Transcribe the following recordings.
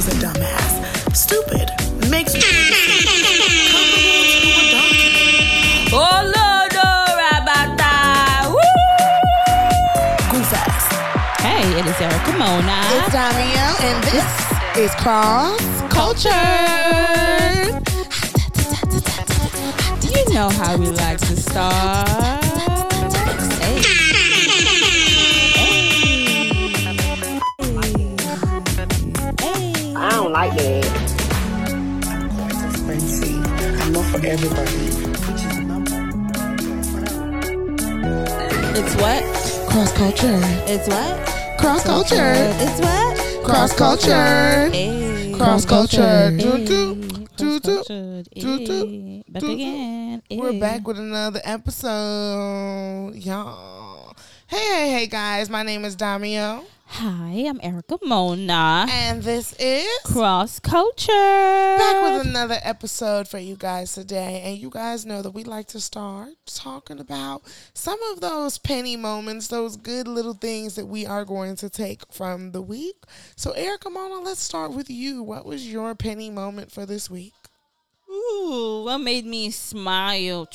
is a dumbass. Stupid. Makes you comparable to a donkey. Oh Lord, oh, Rabata. Woo! Goof ass. Hey, it is Erica Mona. It's Damiel, and this is Cross Culture. You know how we like to start. Like that. Transparency. I know for everybody. It's what? Cross Culture. It's what? Cross Culture. It's what? Cross Culture. Cross Culture. Back Doo doo. again. We're Hey. back with another episode, y'all. Hey, hey, hey, guys. My name is Damio, Hi, I'm Erica Mona. and this is Cross Culture. back with another episode for you guys today. And you guys know that we like to start talking about some of those penny moments, those good little things that we are going to take from the week. So, Erica Mona, let's start with you. What was your penny moment for this week? Ooh, what made me smile?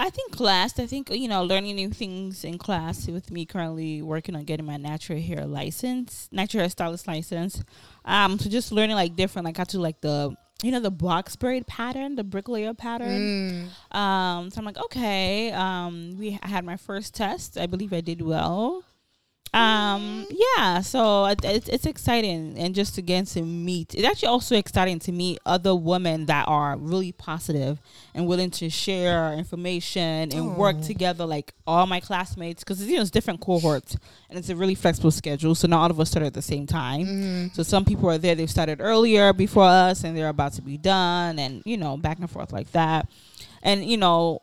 I think class. I think you know, learning new things in class. With me currently working on getting my natural hair license, natural hair stylist license. Um, so just learning like different, like how to like the you know the box braid pattern, the bricklayer pattern. Um, so I'm like, okay. Um, we I had my first test. I believe I did well. Um, yeah. So it's it's exciting, and just again to meet. It's actually also exciting to meet other women that are really positive and willing to share information and work together, like all my classmates, because you know it's different cohorts, and it's a really flexible schedule. So not all of us start at the same time. So some people are there; they've started earlier before us, and they're about to be done, and you know back and forth like that. And you know,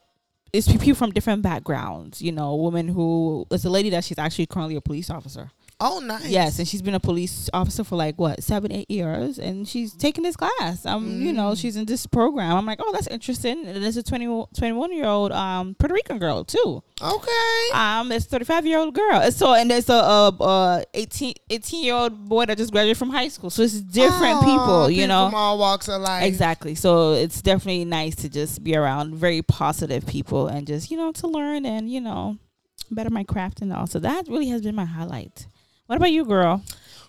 it's people from different backgrounds. You know, women who it's a lady that she's actually currently a police officer. Oh, nice. Yes, and she's been a police officer for like what seven, eight years, and she's taking this class. Um, you know, she's in this program. I'm like, oh, that's interesting. And there's a 20, 21 year old um Puerto Rican girl too. Okay. Um, a 35 year old girl. And So and there's a, a, a 18, 18 year old boy that just graduated from high school. So it's different Aw, people. You know, from all walks of life. Exactly. So it's definitely nice to just be around very positive people and just, you know, to learn and, you know, better my craft and all. So that really has been my highlight. What about you, girl?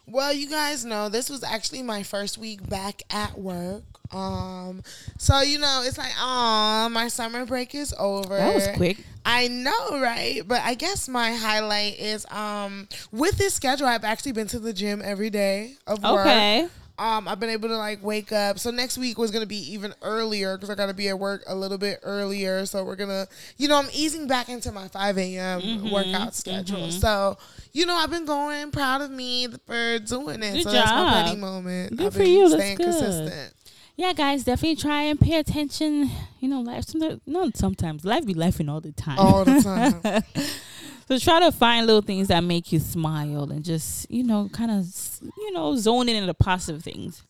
Well, you guys know this was actually my first week back at work. Um, so you know, it's like, oh, my summer break is over. That was quick. I know, right? But I guess my highlight is um with this schedule, I've actually been to the gym every day of work. Okay. Um, I've been able to like wake up. So next week was gonna be even earlier because I gotta be at work a little bit earlier. So we're gonna, you know, I'm easing back into my 5 a.m. Mm-hmm, workout schedule. So, you know, I've been going. Proud of me for doing it. Good so that's my job. petty moment. Good I've for been you. That's Staying good. consistent. Yeah, guys, definitely try and pay attention. You know, life sometimes not sometimes. Life be laughing all the time. All the time. So try to find little things that make you smile and just, you know, kind of, you know, zone in on the positive things.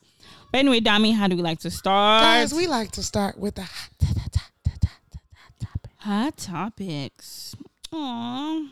But anyway, Dami, how do we like to start? Guys, we like to start with the Hot topics. Aww.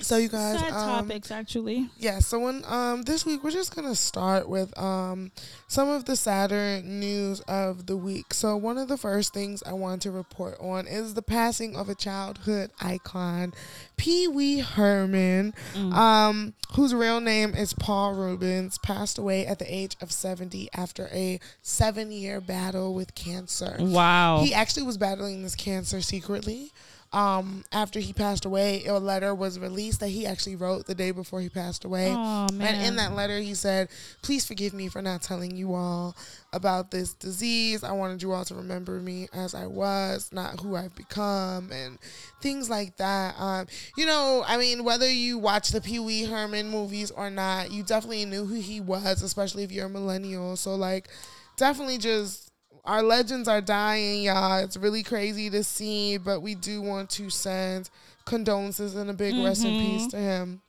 So you guys Sad um, topics, actually. Yeah, so when um this week we're just gonna start with um some of the sadder news of the week. So one of the first things I want to report on is the passing of a childhood icon, Pee Wee Herman, um, whose real name is Paul Reubens, passed away at the age of seventy after a seven year battle with cancer. Wow. He actually was battling this cancer secretly. Um, after he passed away, a letter was released that he actually wrote the day before he passed away. Aw, And in that letter, he said, Please forgive me for not telling you all about this disease. I wanted you all to remember me as I was, not who I've become, and things like that. Um, you know, I mean, whether you watch the Pee Wee Herman movies or not, you definitely knew who he was, especially if you're a millennial. So, like, definitely just our legends are dying, y'all. It's really crazy to see, but we do want to send condolences and a big rest in peace mm-hmm. to him.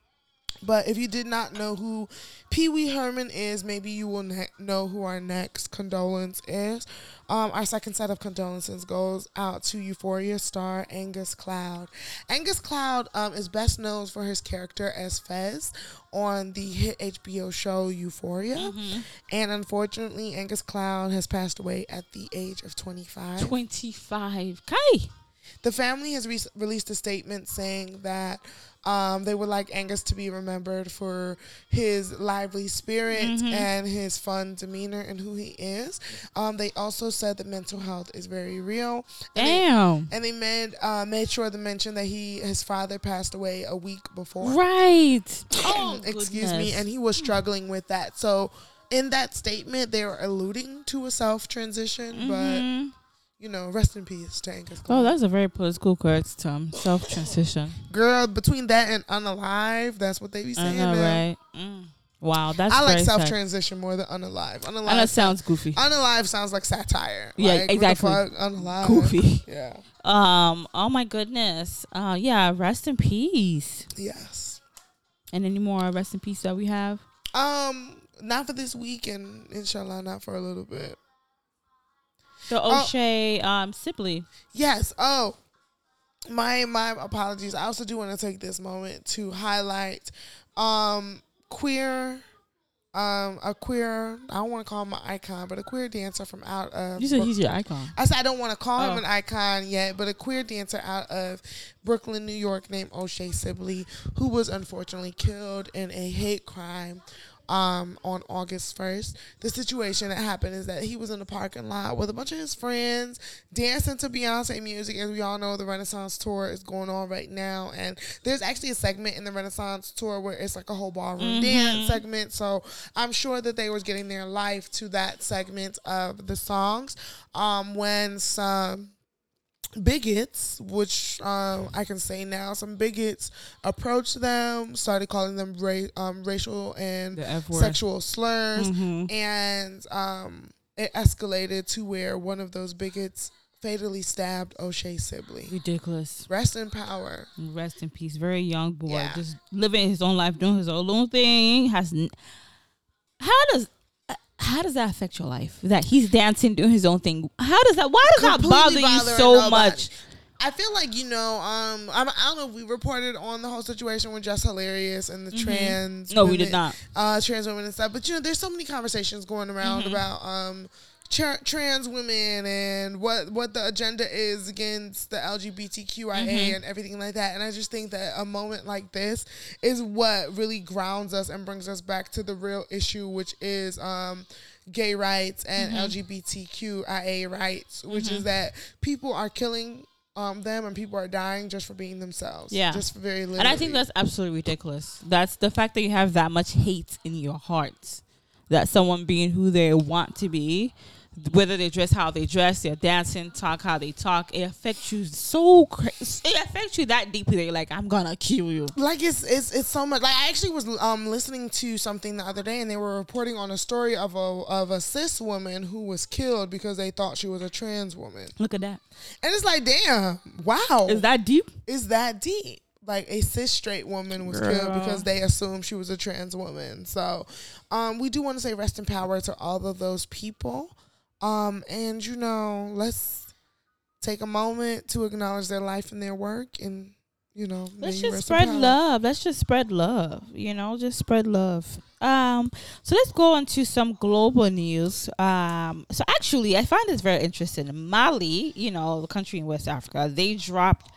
But if you did not know who Pee Wee Herman is, maybe you will ne- know who our next condolence is. Um, our second set of condolences goes out to Euphoria star Angus Cloud. Angus Cloud um, is best known for his character as Fez on the hit HBO show Euphoria. Mm-hmm. And unfortunately, Angus Cloud has passed away at the age of 25. 25. Kai. The family has re- released a statement saying that um, they would like Angus to be remembered for his lively spirit Mhm. and his fun demeanor and who he is. Um, they also said that mental health is very real. And they, and they made uh, made sure to mention that he his father passed away a week before. Right. Oh, Excuse me, and he was struggling with that. So in that statement, they were alluding to a self transition, but Mhm. You know, rest in peace to Angus. Oh, that's a very political correct term. Self transition. Girl, between that and unalive, that's what they be I saying. know, now. right? Mm. Wow, that's I like self transition more than unalive. Unalive, And that sounds goofy. unalive sounds like satire. Yeah, Like, exactly. Unalive. Goofy. Yeah. Um. Oh my goodness. Uh. Yeah. Rest in peace. Yes. And any more rest in peace that we have? Um. Not for this week, and inshallah, not for a little bit. The Oh. O'Shae um Sibley. Yes. Oh, my my apologies. I also do want to take this moment to highlight um queer um a queer I don't want to call him an icon, but a queer dancer from out of You said he's your icon. I said I don't want to call Oh. him an icon yet, but a queer dancer out of Brooklyn, New York, named O'Shae Sibley, who was unfortunately killed in a hate crime um, on August first. The situation that happened is that he was in the parking lot with a bunch of his friends dancing to Beyonce music. As we all know, the Renaissance tour is going on right now, and there's actually a segment in the Renaissance tour where it's like a whole ballroom Mhm. dance segment. So I'm sure that they was getting their life to that segment of the songs. Um, when some bigots, which um, I can say now, some bigots approached them, started calling them ra- um, racial and The F word. sexual slurs, Mhm. and um, it escalated to where one of those bigots fatally stabbed O'Shae Sibley. Ridiculous. Rest in power. Rest in peace. Very young boy, Yeah. just living his own life, doing his own thing. Has n- how does how does that affect your life? That he's dancing, doing his own thing. How does that? Why does that Completely bother you so much? I feel like you know, um, I'm, I don't know if we reported on the whole situation with Jess Hilarious and the trans. Mm-hmm. No, we did not. uh, trans women and stuff. But you know, there's so many conversations going around Mm-hmm. about um, tra- trans women and what what the agenda is against the LGBTQIA Mm-hmm. and everything like that. And I just think that a moment like this is what really grounds us and brings us back to the real issue, which is um, gay rights and Mm-hmm. LGBTQIA rights, which is that people are killing. Um, them and people are dying just for being themselves. Yeah. just for very little. And I think that's absolutely ridiculous. That's the fact that you have that much hate in your heart. That someone being who they want to be, whether they dress how they dress, they're dancing, talk how they talk, it affects you so crazy. It affects you that deeply that you're like, I'm gonna kill you. like it's it's it's so much like I actually was um listening to something the other day and they were reporting on a story of a of a cis woman who was killed because they thought she was a trans woman. Look at that. And it's like, damn, wow. Is that deep? is that deep? Like a cis straight woman was Girl. killed because they assumed she was a trans woman. So um we do want to say rest in power to all of those people. Um and you know, let's take a moment to acknowledge their life and their work and you know, Let's just spread power. love. Let's just spread love. You know, just spread love. Um, so let's go on to some global news. Um, so actually, I find this very interesting. Mali, you know, the country in West Africa, they dropped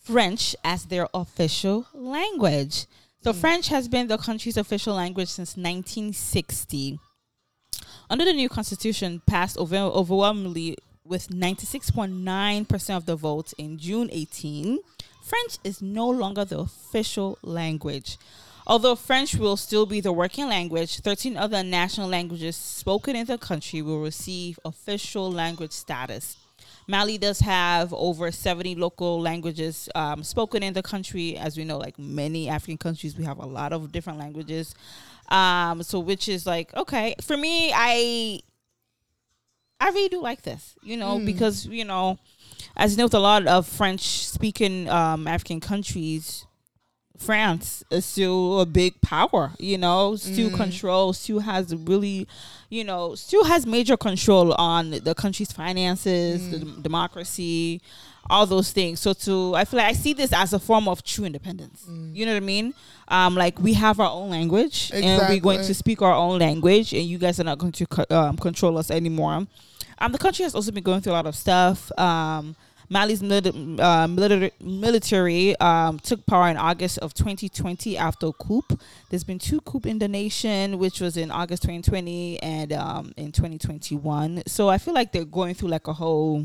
French as their official language. So French has been the country's official language since 1960. Under the new constitution, passed over, overwhelmingly with 96.9% of the votes in June 18, French is no longer the official language. Although French will still be the working language, 13 other national languages spoken in the country will receive official language status. Mali does have over 70 local languages um, spoken in the country. As we know, like many African countries, we have a lot of different languages. Um, so, which is like, okay, for me, I I really do like this, you know, because you know, as you know, with a lot of French speaking um, African countries, France is still a big power, you know, still Mm. control, still has really, you know, still has major control on the country's finances, the Mm. dem- democracy, all those things. So to, I feel like I see this as a form of true independence. Mm. You know what I mean? Um, like we have our own language, and we're going to speak our own language, and you guys are not going to co- um, control us anymore. Um, the country has also been going through a lot of stuff. Um, Mali's mili- uh, military, military um, took power in August of 2020 after a coup. There's been two coups in the nation, which was in August 2020 and um, in 2021. So I feel like they're going through like a whole.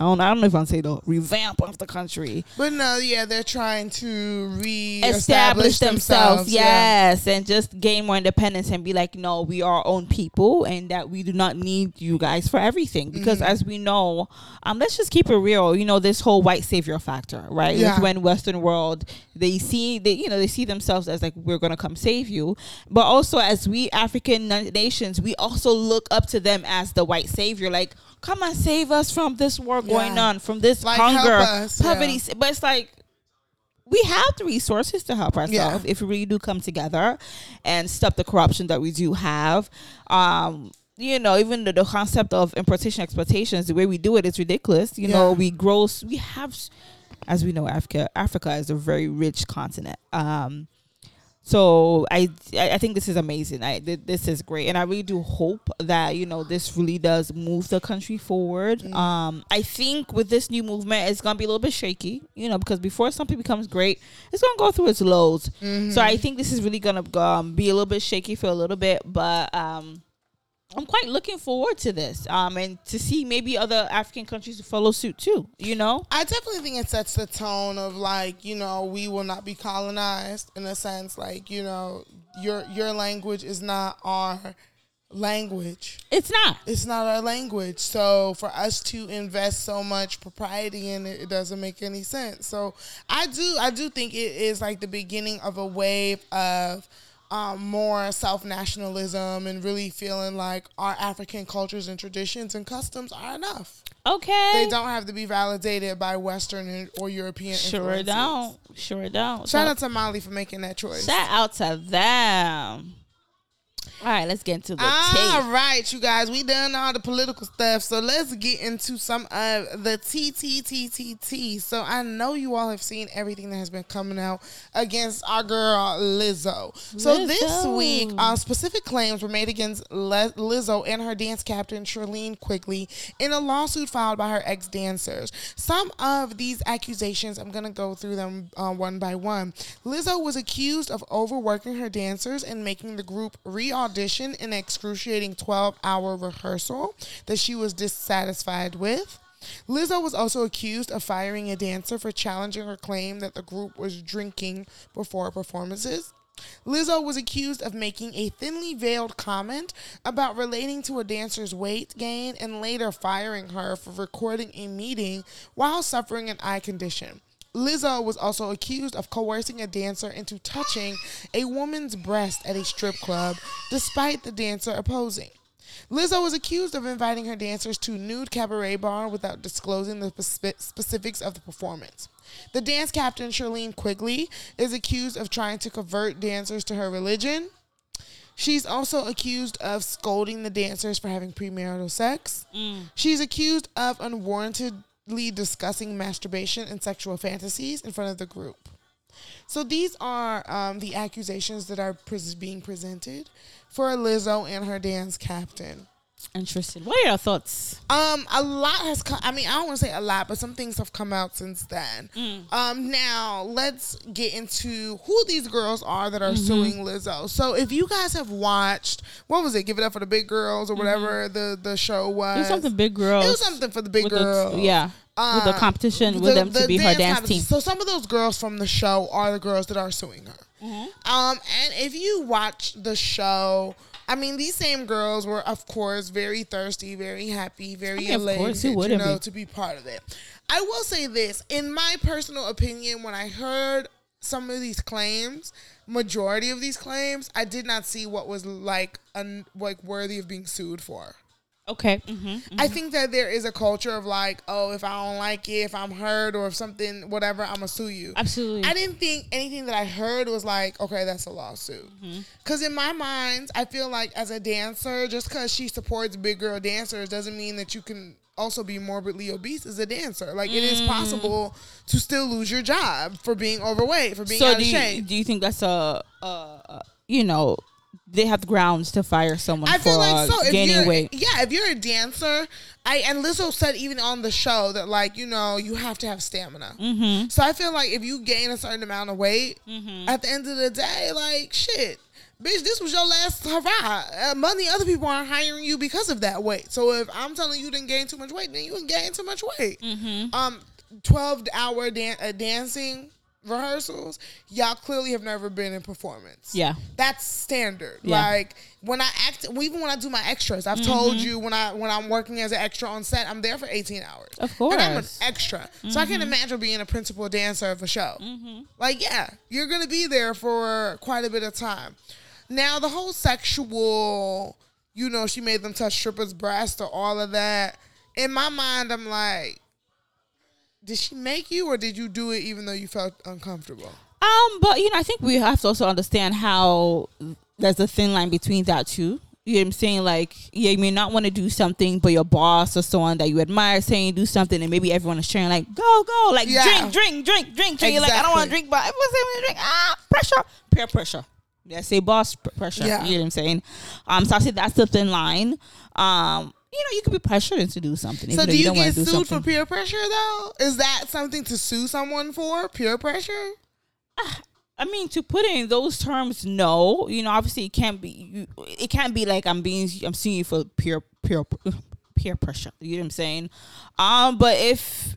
I don't. I don't know if I'm say the revamp of the country But no, yeah, they're trying to re establish themselves, yeah. yes, and just gain more independence and be like, no, we are our own people, and that we do not need you guys for everything. Because Mhm. as we know, um, let's just keep it real. You know, this whole white savior factor, right? Yeah. It's when Western world they see they you know they see themselves as like we're gonna come save you, but also as we African nations, we also look up to them as the white savior, like. Come and save us from this war going Yeah. on, from this Like, hunger, us, yeah. poverty. But it's like we have the resources to help ourselves Yeah. if we really do come together and stop the corruption that we do have. Um, you know, even the, the concept of importation exploitation, the way we do it, it is ridiculous. You know, we grow, we have, as we know, Africa, Africa is a very rich continent. Um, so I, I think this is amazing. I th- this is great, and I really do hope that you know this really does move the country forward. Mm. Um, I think with this new movement, it's gonna be a little bit shaky, you know, because before something becomes great, it's gonna go through its lows. Mhm. So I think this is really gonna um, be a little bit shaky for a little bit, but um, I'm quite looking forward to this. Um, and to see maybe other African countries follow suit too. You know. I definitely think it sets the tone of like you know we will not be colonized in a sense like you know your your language is not our language It's not. it's not our language so for us to invest so much propriety in it it doesn't make any sense so i do i do think it is like the beginning of a wave of um, more self-nationalism and really feeling like our african cultures and traditions and customs are enough Okay. they don't have to be validated by Western or European. Sure influences. don't. Sure don't. Shout So- out to Mali for making that choice. Shout out to them. All right, let's get into the All tape. right, you guys, we done all the political stuff, so let's get into some of the TTTTT. So I know you all have seen everything that has been coming out against our girl Lizzo. So this week, uh, specific claims were made against Le- Lizzo and her dance captain Shirlene Quigley in a lawsuit filed by her ex dancers. Some of these accusations, I'm gonna go through them uh, one by one. Lizzo was accused of overworking her dancers and making the group re-audition an excruciating 12-hour rehearsal that she was dissatisfied with. Lizzo was also accused of firing a dancer for challenging her claim that the group was drinking before performances. Lizzo was accused of making a thinly veiled comment about relating to a dancer's weight gain and later firing her for recording a meeting while suffering an eye condition. Lizzo was also accused of coercing a dancer into touching a woman's breast at a strip club despite the dancer opposing. Lizzo was accused of inviting her dancers to nude cabaret bar without disclosing the spe- specifics of the performance. The dance captain Shirlene Quigley is accused of trying to convert dancers to her religion. She's also accused of scolding the dancers for having premarital sex. Mm. She's accused of unwarrantedly discussing masturbation and sexual fantasies in front of the group. So these are um, the accusations that are pres- being presented for Lizzo and her dance captain. Interesting. What are your thoughts? Um, a lot has come. I mean, I don't want to say a lot, but some things have come out since then. Um, now let's get into who these girls are that are suing Lizzo. So, if you guys have watched, what was it? Give it up for the big girls or whatever the the show was. It was something big girls. It was something for the big girls. yeah. with the Uh, competition with the- them to the be her dance team. So some of those girls from the show are the girls that are suing her. Mm-hmm. Um, and if you watch the show, I mean, these same girls were, of course, very thirsty, very happy, very I mean, elated, you know, be? to be part of it. I will say this, in my personal opinion, when I heard some of these claims, majority of these claims, I did not see what was like un, like worthy of being sued for. Okay. hmm I mm-hmm. think that there is a culture of like, oh, if I don't like it, if I'm hurt, or if something, whatever, I'm gonna sue you. Absolutely. I didn't think anything that I heard was like, okay, that's a lawsuit. Mm-hmm. Because in my mind, I feel like as a dancer, just because she supports big girl dancers doesn't mean that you can also be morbidly obese as a dancer. Like it is mm. possible to still lose your job for being overweight, for being so out do of you, shape. do you think that's a, a, a you know they have grounds to fire someone I for feel like so. If gaining weight? yeah, if you're a dancer, I and Lizzo said even on the show that like you know you have to have stamina. Mm-hmm. So I feel like if you gain a certain amount of weight, at the end of the day, like shit, bitch, this was your last hurrah. Uh, money, other people aren't hiring you because of that weight. So if I'm telling you didn't gain too much weight, then you didn't gain too much weight. Mm-hmm. Um, twelve hour dan- uh, dancing rehearsals, y'all clearly have never been in performance. Yeah. That's standard. Yeah. Like when I act, even when I do my extras, I've told mm-hmm. you when I when I'm working as an extra on set, I'm there for 18 hours. Of and I'm an course. extra, so I can mm-hmm. imagine being a principal dancer of a show. Mm-hmm. Like, yeah, you're gonna be there for quite a bit of time. Now, the whole sexual, you know, she made them touch strippers' breasts or all of that. In my mind, I'm like, did she make you, or did you do it even though you felt uncomfortable? Um, but you know, I think we have to also understand how there's a thin line between that too. You know what I'm saying? Like, yeah, you may not want to do something, but your boss or someone that you admire saying do something, and maybe everyone is cheering, like, go, go, like, Yeah. drink, drink, drink, drink. And you're like, I don't want to drink, but everyone's saying to drink. Ah, pressure, peer pressure. Yeah, say boss pressure. Yeah. You know what I'm saying? Um, so I say that's the thin line. Um, you know, you could be pressured into do something. So do you, don't get do sued something. for peer pressure though? Is that something to sue someone for? Peer pressure? I mean, to put it in those terms, no. You know, obviously, it can't be. You, it can't be like I'm being. I'm suing you for peer peer peer pressure. You know what I'm saying? Um, but if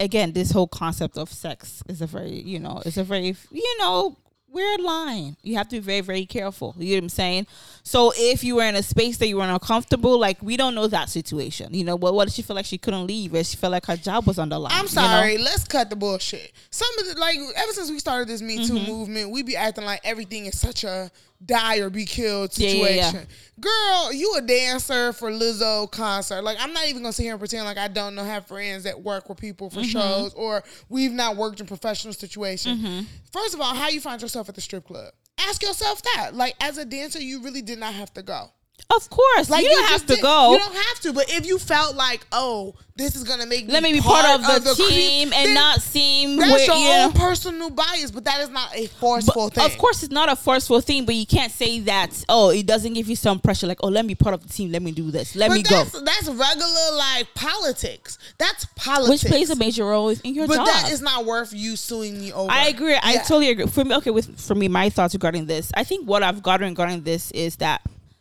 again, this whole concept of sex is a very, you know, it's a very, you know, weird line. You have to be very, very careful. You know what I'm saying? So if you were in a space that you were uncomfortable, like we don't know that situation. You know, what what did she feel like she couldn't leave? Or she felt like her job was on the line. I'm you know? sorry. Let's cut the bullshit. Some of the like ever since we started this Me Too Mm-hmm. movement, we be acting like everything is such a die or be killed Yeah, situation. yeah, yeah. Girl, you a dancer for Lizzo concert. Like I'm not even gonna sit here and pretend like I don't know have friends that work with people for Mm-hmm. shows or we've not worked in professional situations. Mm-hmm. First of all, how you find yourself at the strip club? Ask yourself that. Like as a dancer, you really did not have to go. Of course, Like you don't have to did- go. You don't have to. But if you felt like, oh, this is gonna make me Let me be part, of the, cre- team and not seem That's where, your you know. own personal bias, but that is not a But forceful thing. Of course, it's not a forceful thing, but you can't say that. Oh, it doesn't give you some pressure. Like, oh, let me be part of the team. Let me do this. Let but me go. that's, that's regular like politics. That's politics. Which plays a major role in your job. but job. that is not worth you suing me over. I agree. I totally agree. For me, okay, with for me, my thoughts regarding this, I think what I've gotten regarding this is that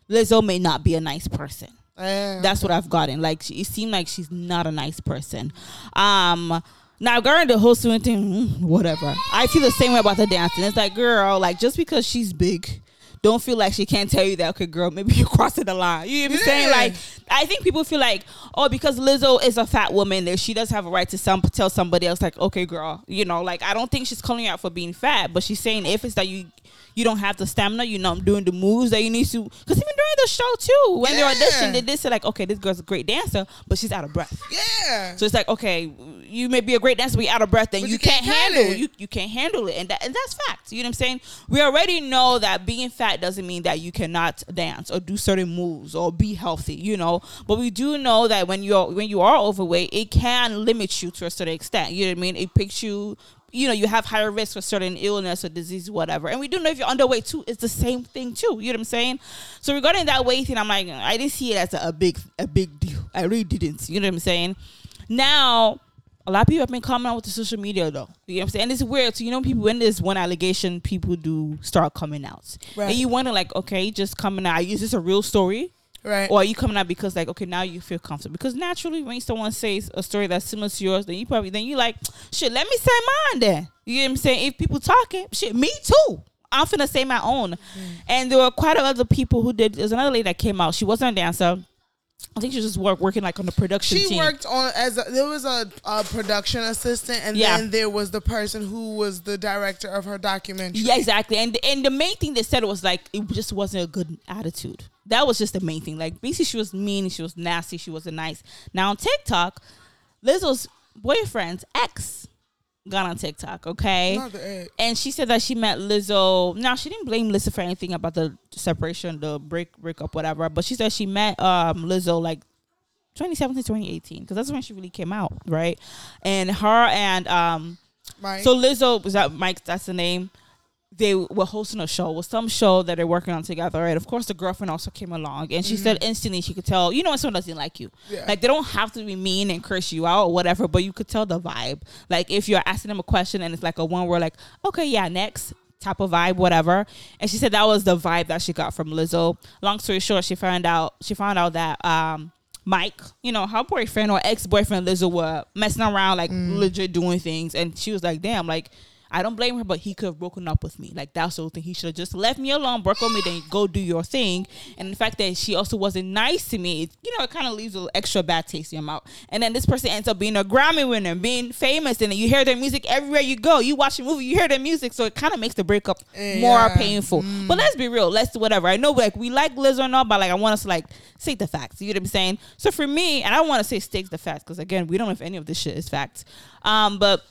Lizzo may not be a nice person. Yeah. That's what I've gotten. Like she, it seemed like she's not a nice person. Um now regarding the whole suing thing, mm, whatever. I feel the same way about the dancing. It's like, girl, like just because she's big, don't feel like she can't tell you that, okay, girl, maybe you're crossing the line. You know what I'm saying? Like, I think people feel like, oh, because Lizzo is a fat woman, that she does have a right to some tell somebody else, like, okay, girl, you know, like I don't think she's calling you out for being fat, but she's saying if it's that you you don't have the stamina, you're not doing the moves that you need to. Because even during the show too, when they Yeah. auditioned, they did say like, okay, this girl's a great dancer, but she's out of breath. yeah. So it's like, okay, you may be a great dancer, but you're out of breath, and you, you can't, can't handle it. you you can't handle it, and that and that's fact. You know what I'm saying? We already know that being fat doesn't mean that you cannot dance or do certain moves or be healthy. You know, but we do know that when you're when you are overweight, it can limit you to a certain extent. You know what I mean? It picks you. You know, you have higher risk for certain illness or disease, whatever. And we do know if you're underweight too, it's the same thing too. You know what I'm saying? So regarding that weight thing, I'm like, I didn't see it as a, a big, a big deal. I really didn't. You know what I'm saying? Now, a lot of people have been coming out with the social media though. You know what I'm saying? And it's weird. So you know, people when there's one allegation, people do start coming out, Right. and you wonder like, okay, just coming out. Is this a real story? Right. Or are you coming out because like okay now you feel comfortable. Because naturally when someone says a story that's similar to yours then you probably then you like shit let me say mine then. You know what I'm saying? If people talking shit me too. I'm finna say my own. Mm. And there were quite a lot of other people who did there's another lady that came out. She wasn't a dancer I think she was just work, working like on the production She team. worked on as a, there was a, a production assistant, and Yeah. then there was the person who was the director of her documentary. Yeah, exactly. And and the main thing they said was like it just wasn't a good attitude. That was just the main thing. Like basically, she was mean, she was nasty, she wasn't nice. Now on TikTok, Lizzo's boyfriend's ex got on TikTok. Okay. Not the egg. And she said that she met Lizzo. Now she didn't blame Lizzo for anything about the separation, the break, breakup, whatever. But she said she met um, Lizzo like 2017, 2018, because that's when she really came out, right? And her and um, Mike. so Lizzo was that Mike? That's the name. They were hosting a show with some show that they're working on together, and of course the girlfriend also came along, and she said instantly she could tell, you know, when someone doesn't like you, Yeah. like they don't have to be mean and curse you out or whatever, but you could tell the vibe. Like if you're asking them a question and it's like a one word, like okay, yeah, next type of vibe, whatever. And she said that was the vibe that she got from Lizzo. Long story short, she found out she found out that um Mike, you know, her boyfriend or ex boyfriend Lizzo were messing around, like legit doing things. And she was like, damn, like, I don't blame her, but he could have broken up with me. Like, that's the whole thing. He should have just left me alone, broke on me, then go do your thing. And the fact that she also wasn't nice to me, it, you know, it kind of leaves a little extra bad taste in your mouth. And then this person ends up being a Grammy winner, being famous, and then you hear their music everywhere you go. You watch a movie, you hear their music. So it kind of makes the breakup more Yeah. painful. But let's be real. Let's do whatever. I know like we like Liz or not, but like I want us to like state the facts. You know what I'm saying? So for me, and I want to say stakes the facts because again, we don't know if any of this shit is facts. Um, but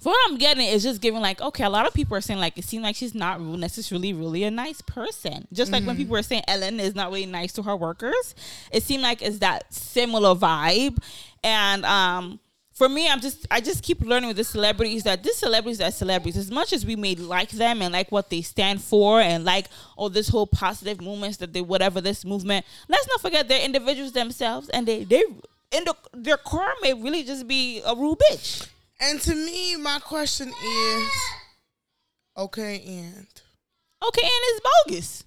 for what I'm getting is just giving like, okay, a lot of people are saying like it seemed like she's not necessarily really a nice person. Just like when people are saying Ellen is not really nice to her workers, it seemed like it's that similar vibe. And um for me, I'm just I just keep learning with the celebrities that these celebrities are celebrities. As much as we may like them and like what they stand for and like all this whole positive movements that they whatever this movement, let's not forget they're individuals themselves and they they in the, their core may really just be a rude bitch. And to me, my question is, okay, and Okay, and it's bogus.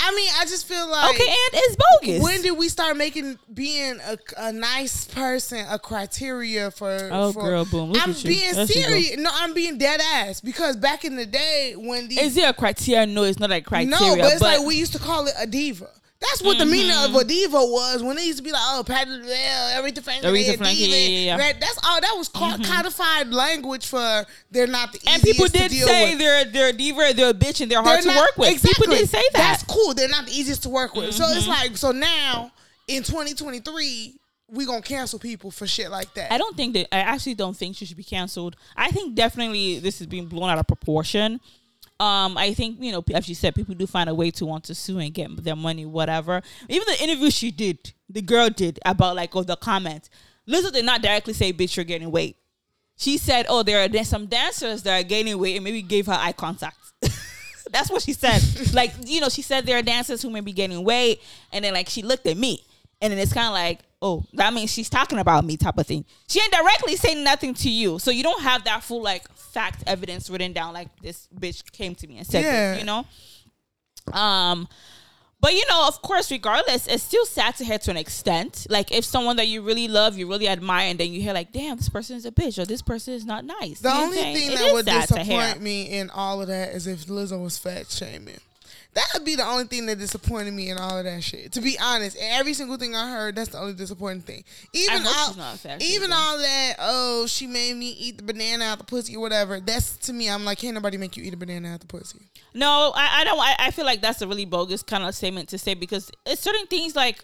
I mean, I just feel like Okay, and it's bogus. when did we start making being a, a nice person a criteria for? Oh, for, girl, boom. Look I'm at you. being she serious. No, I'm being dead ass because back in the day when these is there a criteria? No, it's not a criteria. no, but it's like we used to call it a diva. That's what the meaning of a diva was when they used to be like, oh, Patti LaBelle, Aretha Franklin, Aretha diva. Franklin, yeah, yeah, yeah. That- That's all. That was called codified language for they're not the and people did say with. they're they're a diva, they're a bitch, and they're hard They're to not- work with. Exactly. People did say that. That's cool. They're not the easiest to work with. So Mm-hmm. it's like, so now in 2023, we gonna cancel people for shit like that. I don't think that I actually don't think she should be canceled. I think definitely this is being blown out of proportion. Um, I think you know, as you said, people do find a way to want to sue and get their money, whatever. Even the interview she did, the girl did about like oh the comments. Lizzo did not directly say, "Bitch, you're gaining weight." She said, "Oh, there are some dancers that are gaining weight," and maybe gave her eye contact. That's what she said. like you know, she said there are dancers who may be gaining weight, and then like she looked at me, and then it's kind of like, oh, that means she's talking about me, type of thing. She ain't directly saying nothing to you, so you don't have that full like fact evidence written down. Like this bitch came to me and said Yeah. this, you know. Um, but you know, of course, regardless, it's still sad to hear to an extent. Like if someone that you really love, you really admire, and then you hear like, "Damn, this person is a bitch," or "This person is not nice." the You know what I'm only thing that would sad to hear. disappoint me in all of that is if Lizzo was fat shaming. That would be the only thing that disappointed me in all of that shit. To be honest, and every single thing I heard, that's the only disappointing thing. Even all, she's not fat even all that. Oh, she made me eat the banana out the pussy or whatever. That's to me. I'm like, can't nobody make you eat a banana out the pussy. No, I, I don't. I, I feel like that's a really bogus kind of statement to say because it's certain things like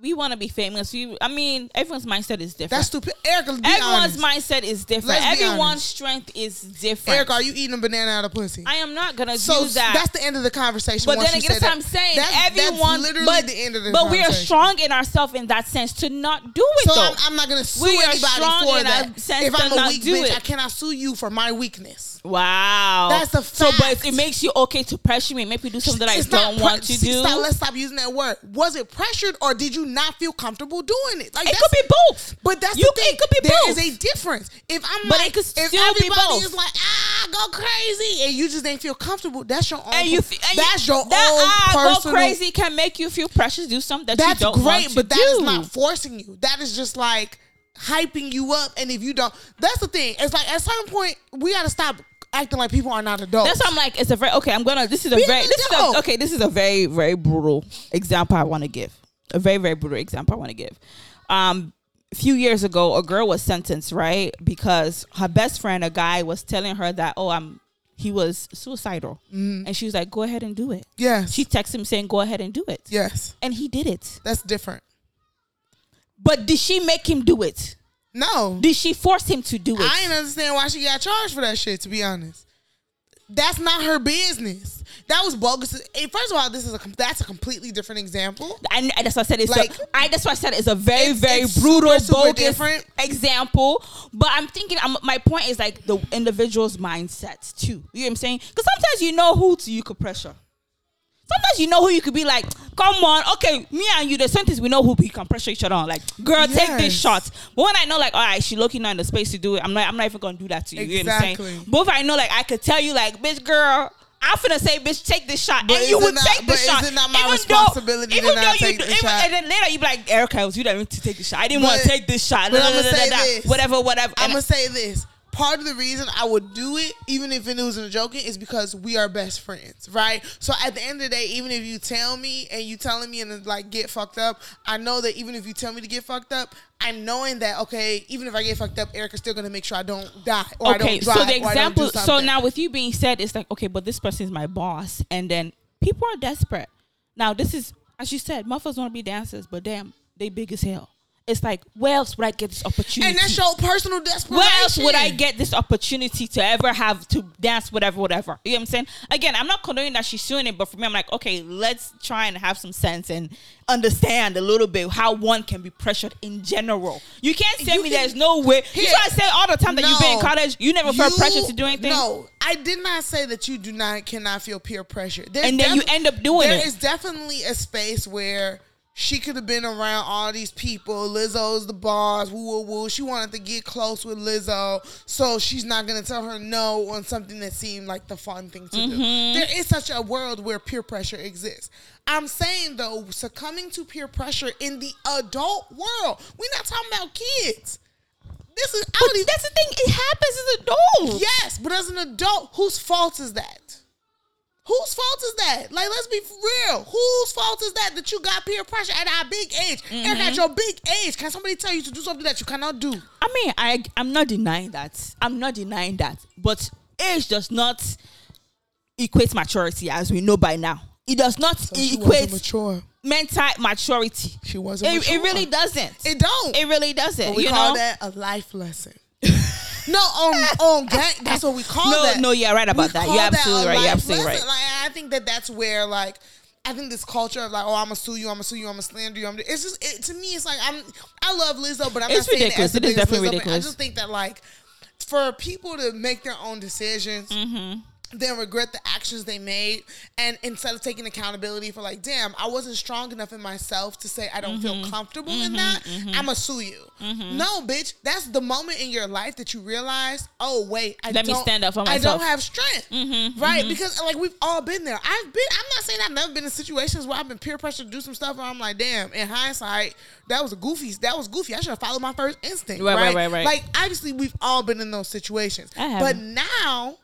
we want to be famous. We, I mean, everyone's mindset is different. That's stupid. Erica, Everyone's honest. mindset is different. Let's Everyone's strength is different. Erica, are you eating a banana out of pussy? I am not gonna so do that. that's the end of the conversation. But then again, that's what. I'm saying. That's, Everyone, that's literally but, the end of the conversation. but we are strong in ourselves in that sense to not do it So. I'm, I'm not gonna sue We anybody for that. If I'm a weak bitch, it. I cannot sue you for my weakness. Wow, That's a So, but it makes you okay to pressure me, make me do something that I It's not don't pre- want to do. Stop, let's stop using that word. Was it pressured or did you not feel comfortable doing it? Like it could be both. But that's You- the thing. it could be There both. There is a difference. If I'm But it like, could if still be everybody both. is like, ah, go crazy, and you just ain't feel comfortable, that's your own. and you, and you- that's your that own ah, personal. go crazy can make you feel precious. Do something that That's you don't great, want to but that do. is not forcing you. That is just like hyping you up. And if you don't, that's the thing. It's like at some point we got to stop acting like people are not adults. That's why I'm like, it's a very okay. I'm gonna. This is a very. This is a, okay. This is a very very brutal example I want to give. a very very brutal example I want to give. Um, a few years ago, a girl was sentenced right because her best friend, a guy, was telling her that oh I'm he was suicidal, and she was like, go ahead and do it. Yes. She texted him saying, go ahead and do it, yes. and he did it. That's different. But did she make him do it? No. Did she force him to do it? I ain't understand why she got charged for that shit. To be honest, that's not her business. That was bogus. Eh, First of all, this is a that's a completely different example. and that's why I said it's Like- a, I that's why I said it's a very It's- very it's brutal super, super bogus different. example. But I'm thinking I'm, my point is like the individual's mindsets too. You know what I'm saying? Because sometimes you know who to you could pressure. Sometimes you know who you could be like, come on, okay, me and you, the sentence we know who we can pressure each other on. Like, girl, take this shot. But when I know, like, all right, she looking not in the space to do it, I'm not, I'm not even gonna do that to you. You know what I'm saying? Exactly. But if I know, like, I could tell you, like, bitch, girl. I'm finna say, bitch, take this shot, But and you would not- take the shot. it not my Even though- responsibility to even though you take do- the even- shot? And then later you be like, Erica, it was you that went to take the shot. I didn't want to take this shot. but da, I'ma da, da, say da, da. this. Whatever, whatever. I'm And gonna say this. Part of the reason I would do it, even if it was a joking, is because we are best friends, right? So at the end of the day, even if you tell me and you telling me and like get fucked up, I know that even if you tell me to get fucked up, I'm knowing that okay, even if I get fucked up, Erica's still gonna make sure I don't die or I don't drive so the or I don't example. So now with you being said, it's like okay, but this person is my boss, and then people are desperate. Now this is as you said, motherfuckers want to be dancers, but damn, they big as hell. It's like, where else would I get this opportunity? and that's your personal desperation. Where else would I get this opportunity to ever have to dance, whatever, whatever? You know what I'm saying? Again, I'm not condoning that she's suing it, but for me, I'm like, okay, let's try and have some sense and understand a little bit how one can be pressured in general. You can't tell You me can- there's no way. You try to say all the time that you've been in college, you never felt pressure to do anything. No, I did not say that you do not cannot feel peer pressure. There's And then you end up doing There There is definitely a space where she could have been around all these people. Lizzo's the boss. Woo woo woo. She wanted to get close with Lizzo, so she's not gonna tell her no on something that seemed like the fun thing to Mm-hmm. do. There is such a world where peer pressure exists. I'm saying though, succumbing to peer pressure in the adult world. We're not talking about kids. This is I But don't even, that's the thing. It happens as adults. Yes, but as an adult, whose fault is that? Whose fault is that? Like, let's be real. Whose fault is that that you got peer pressure at our big age? And Mm-hmm. at your big age, can somebody tell you to do something that you cannot do? I mean, I I'm not denying that. I'm not denying that. But age does not equate maturity, as we know by now. It does not So equate mature. mental maturity. She wasn't It, mature. it really doesn't. It don't. It really doesn't. But we you call know? that a life lesson. no, on on gang. That's what we call No, that. no, you're right about We that. You're absolutely a right. You're absolutely lesson. right. Like, I think that that's where like. I think this culture of like, oh, I'm gonna sue you, I'm gonna sue you, I'm gonna slander you. I'm it's just it, to me, it's like I'm. I love Lizzo, but I'm It's not saying ridiculous. That as the It is definitely Lizzo ridiculous. I just think that like, for people to make their own decisions, Mm-hmm. Then regret the actions they made, and instead of taking accountability for like, damn, I wasn't strong enough in myself to say I don't Mm-hmm. feel comfortable in mm-hmm. that. Mm-hmm. I'm gonna sue you. Mm-hmm. No, bitch, that's the moment in your life that you realize, oh wait, I Let me don't, stand up for myself I don't have strength, right? Because like we've all been there. I've been. I'm not saying I've never been in situations where I've been peer pressured to do some stuff, and I'm like, damn. In hindsight, that was a goofy. That was goofy. I should have followed my first instinct. Right, Right, right, right, right. Like obviously, we've all been in those situations. But now,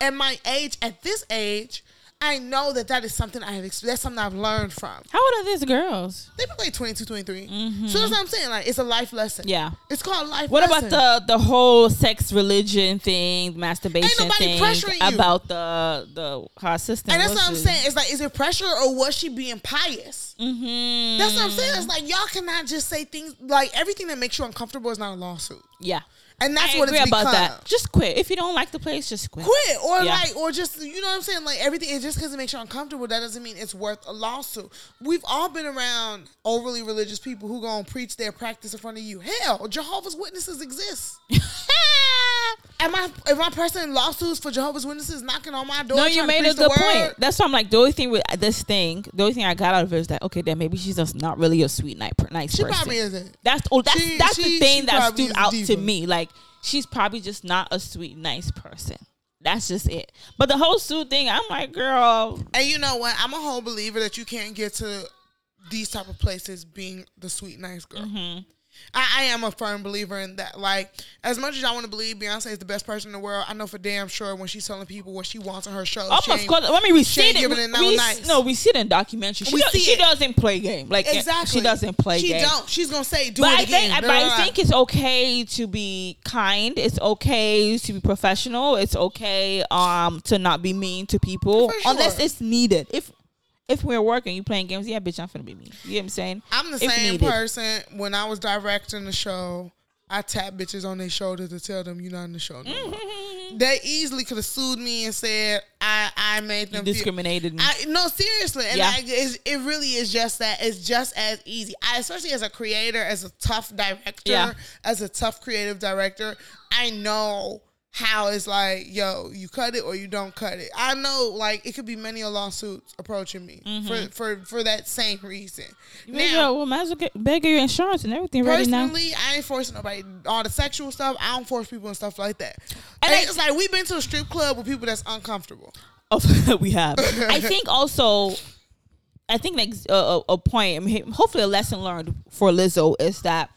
at my age, at this age, I know that that is something I have. Exp- that's something I've learned from. How old are these girls? They probably like 22, 23. So that's what I'm saying. Like it's a life lesson. Mm-hmm. Yeah. It's called life. Lesson. What lesson. about the the whole sex religion thing, masturbation Ain't nobody thing pressuring you. about the the her assistant? And that's what I'm it? saying. It's like, is it pressure or was she being pious? Mhm. That's what I'm saying. It's like y'all cannot just say things like everything that makes you uncomfortable is not a lawsuit, Yeah, and that's I what agree it's about become. that. Just quit if you don't like the place. Just quit. Quit or Yeah. like or just you know what I'm saying. Like everything, it just because it makes you uncomfortable, that doesn't mean it's worth a lawsuit. We've all been around overly religious people who gonna preach their practice in front of you. Hell, Jehovah's Witnesses exist. Am I am I pressing lawsuits for Jehovah's Witnesses knocking on my door? no, you made a good point. That's why I'm like the only thing with this thing, the only thing I got out of it is that okay, then maybe she's just not really a sweet night, nice She person. probably isn't. That's oh, that's She- that's she- the thing that stood out to me. Like she's probably just not a sweet, nice person. That's just it. But the whole suit thing, I'm like, girl, And you know what? I'm a whole believer that you can't get to these type of places being the sweet nice girl. Mm-hmm. I, I am a firm believer in that. Like, as much as I want to believe Beyonce is the best person in the world, I know for damn sure when she's telling people what she wants on her show. Oh, she of ain't- course. I mean, we see it. giving it no we, nice. No, we see it in documentary. She, We do- see she it. doesn't play game. Like Exactly. she doesn't play She game. don't. She's gonna say, "Do But it I again." think, but I think it's okay to be kind. It's okay to be professional. It's okay um to not be mean to people For unless it's needed. If if we're working, you playing games, yeah, bitch, I'm finna be me. You know what I'm saying? I'm the if same person. When I was directing the show, I tap bitches on their shoulder to tell them you're not in the show no more. Mm-hmm. They easily could have sued me and said I I made You them feel- discriminated. me. I no seriously, and Yeah. I, it really is just that. It's just as easy. I, especially as a creator, as a tough director, Yeah. as a tough creative director, I know how it's like, yo, you cut it or you don't cut it. I know, like, it could be many a lawsuits approaching me for, for for that same reason. now, Mm-hmm. well, might as well get beg your insurance and everything ready now. Personally, I ain't forcing nobody. All the sexual stuff, I don't force people and stuff like that. And And I- it's like we've been to a strip club with people that's uncomfortable. Oh, we have. I think also, I think like a, a, a point. I mean, hopefully, a lesson learned for Lizzo is that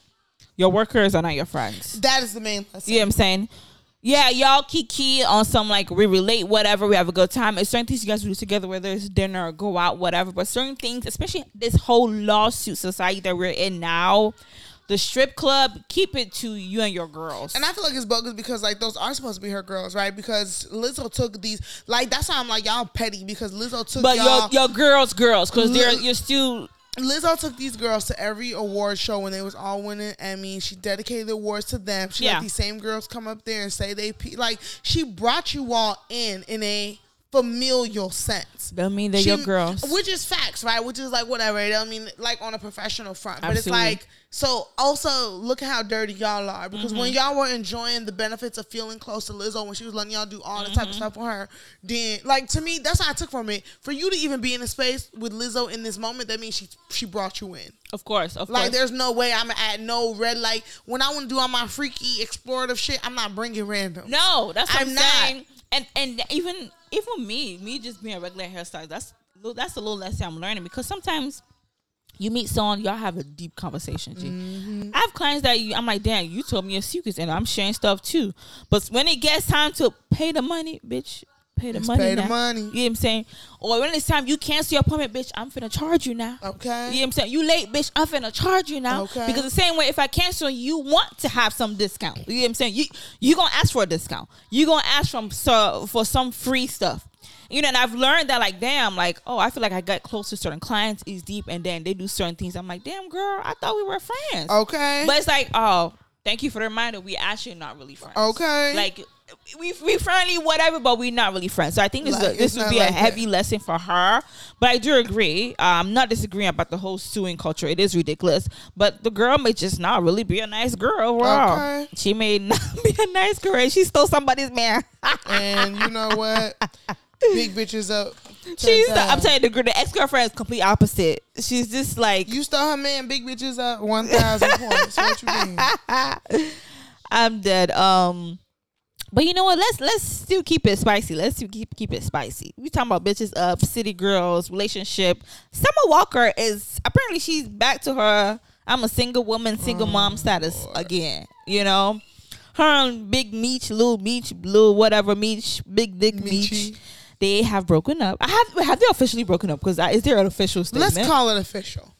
your workers are not your friends. That is the main lesson. You know what I'm saying? Yeah, y'all kiki on some like we relate, whatever. We have a good time. It's certain things you guys do together, whether it's dinner or go out, whatever. But certain things, especially this whole lawsuit society that we're in now, the strip club, keep it to you and your girls. And I feel like it's bogus because like those are supposed to be her girls, right? Because Lizzo took these like that's why I'm like y'all petty because Lizzo took but y'all. your your girls, girls, because they're you're still Lizzo took these girls to every award show when they was all winning Emmys. She dedicated the awards to them. She Yeah. let these same girls come up there and say they pe- like she brought you all in in a familial sense. Don't mean they're She- your girls. Which is facts, right? Which is like whatever. It don't mean like on a professional front. But it's like so also look at how dirty y'all are. Because Mm-hmm. when y'all were enjoying the benefits of feeling close to Lizzo when she was letting y'all do all the type Mm-hmm. of stuff with her, then like to me, that's what I took from it. For you to even be in a space with Lizzo in this moment, that means she she brought you in. Of course, of Like course. there's no way I'm at no red light. When I want to do all my freaky explorative shit, I'm not bringing random. No, that's what I'm, I'm not. saying. And and even even me, me just being a regular hairstylist, that's that's a little lesson I'm learning because sometimes you meet someone, y'all have a deep conversation. G. Mm-hmm. I have clients that you, I'm like, damn, you told me your secrets, and I'm sharing stuff too. But when it gets time to pay the money, bitch, pay the Let's money. pay the now. money. You know what I'm saying? Or when it's time you cancel your appointment, bitch, I'm finna charge you now. Okay. You know what I'm saying? You late, bitch. I'm finna charge you now. Okay. Because the same way, if I cancel, you want to have some discount. You know what I'm saying? You you gonna ask for a discount. You gonna ask from so for some free stuff. You know, and I've learned that like, damn, like, oh, I feel like I got close to certain clients, is deep, and then they do certain things. I'm like, damn, girl, I thought we were friends. Okay. But it's like, oh, thank you for the reminder. We actually not really friends. Okay. Like we we friendly, whatever, but we're not really friends. So I think this is Like, a, this would be like a that. heavy lesson for her. But I do agree. I'm not disagreeing about the whole suing culture. It is ridiculous. But the girl may just not really be a nice girl overall. Okay. She may not be a nice girl. and She stole somebody's man. and you know what? Big bitches up. She's the, I'm telling you, the, the ex girlfriend is complete opposite. She's just like You stole her man, big bitches up one thousand points. What you mean? I'm dead. Um, but you know what? Let's let's still keep it spicy. Let's still keep keep it spicy. We talking about bitches up, city girls, relationship. Summer Walker is apparently she's back to her. I'm a single woman, single Oh, mom status again. You know, her and Big Meech, Little Meech, Blue whatever Meech, Big Dick Meech. They have broken up. I have have they officially broken up? Because is there an official statement? Let's call it official.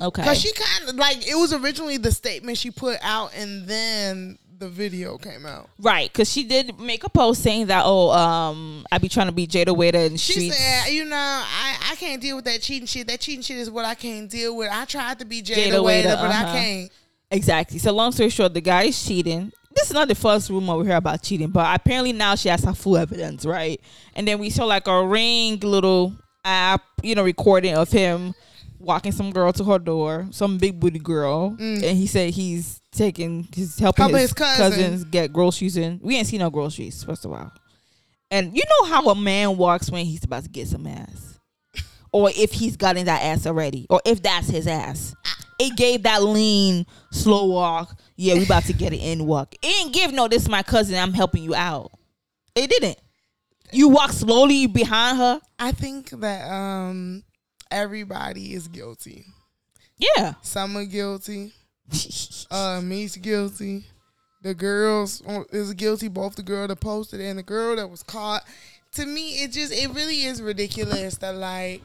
okay. Cause she kind of like it was originally the statement she put out, and then the video came out. Right, because she did make a post saying that, oh, um, I be trying to be Jada Waiter and She streets. said, "You know, I, I can't deal with that cheating shit. That cheating shit is what I can't deal with. I tried to be Jada, Jada Waiter, Waiter, but uh-huh. I can't. Exactly. So long story short, the guy is cheating. This is not the first rumor we hear about cheating, but apparently now she has her full evidence, right? And then we saw like a ring little app, you know, recording of him walking some girl to her door, some big booty girl, and he said he's taking, he's helping, Helping his, his cousin. cousins get groceries in. We ain't seen no groceries first of all, and you know how a man walks when he's about to get some ass, or if he's gotten that ass already, or if that's his ass. It gave that lean, slow walk. Yeah, we about to get it in walk. It didn't give no. This is my cousin. I'm helping you out. It didn't. You walk slowly behind her. I think that um everybody is guilty. Yeah. Some are guilty. Uh, Me's guilty. The girls is guilty. Both the girl that posted and the girl that was caught. To me, it just it really is ridiculous that like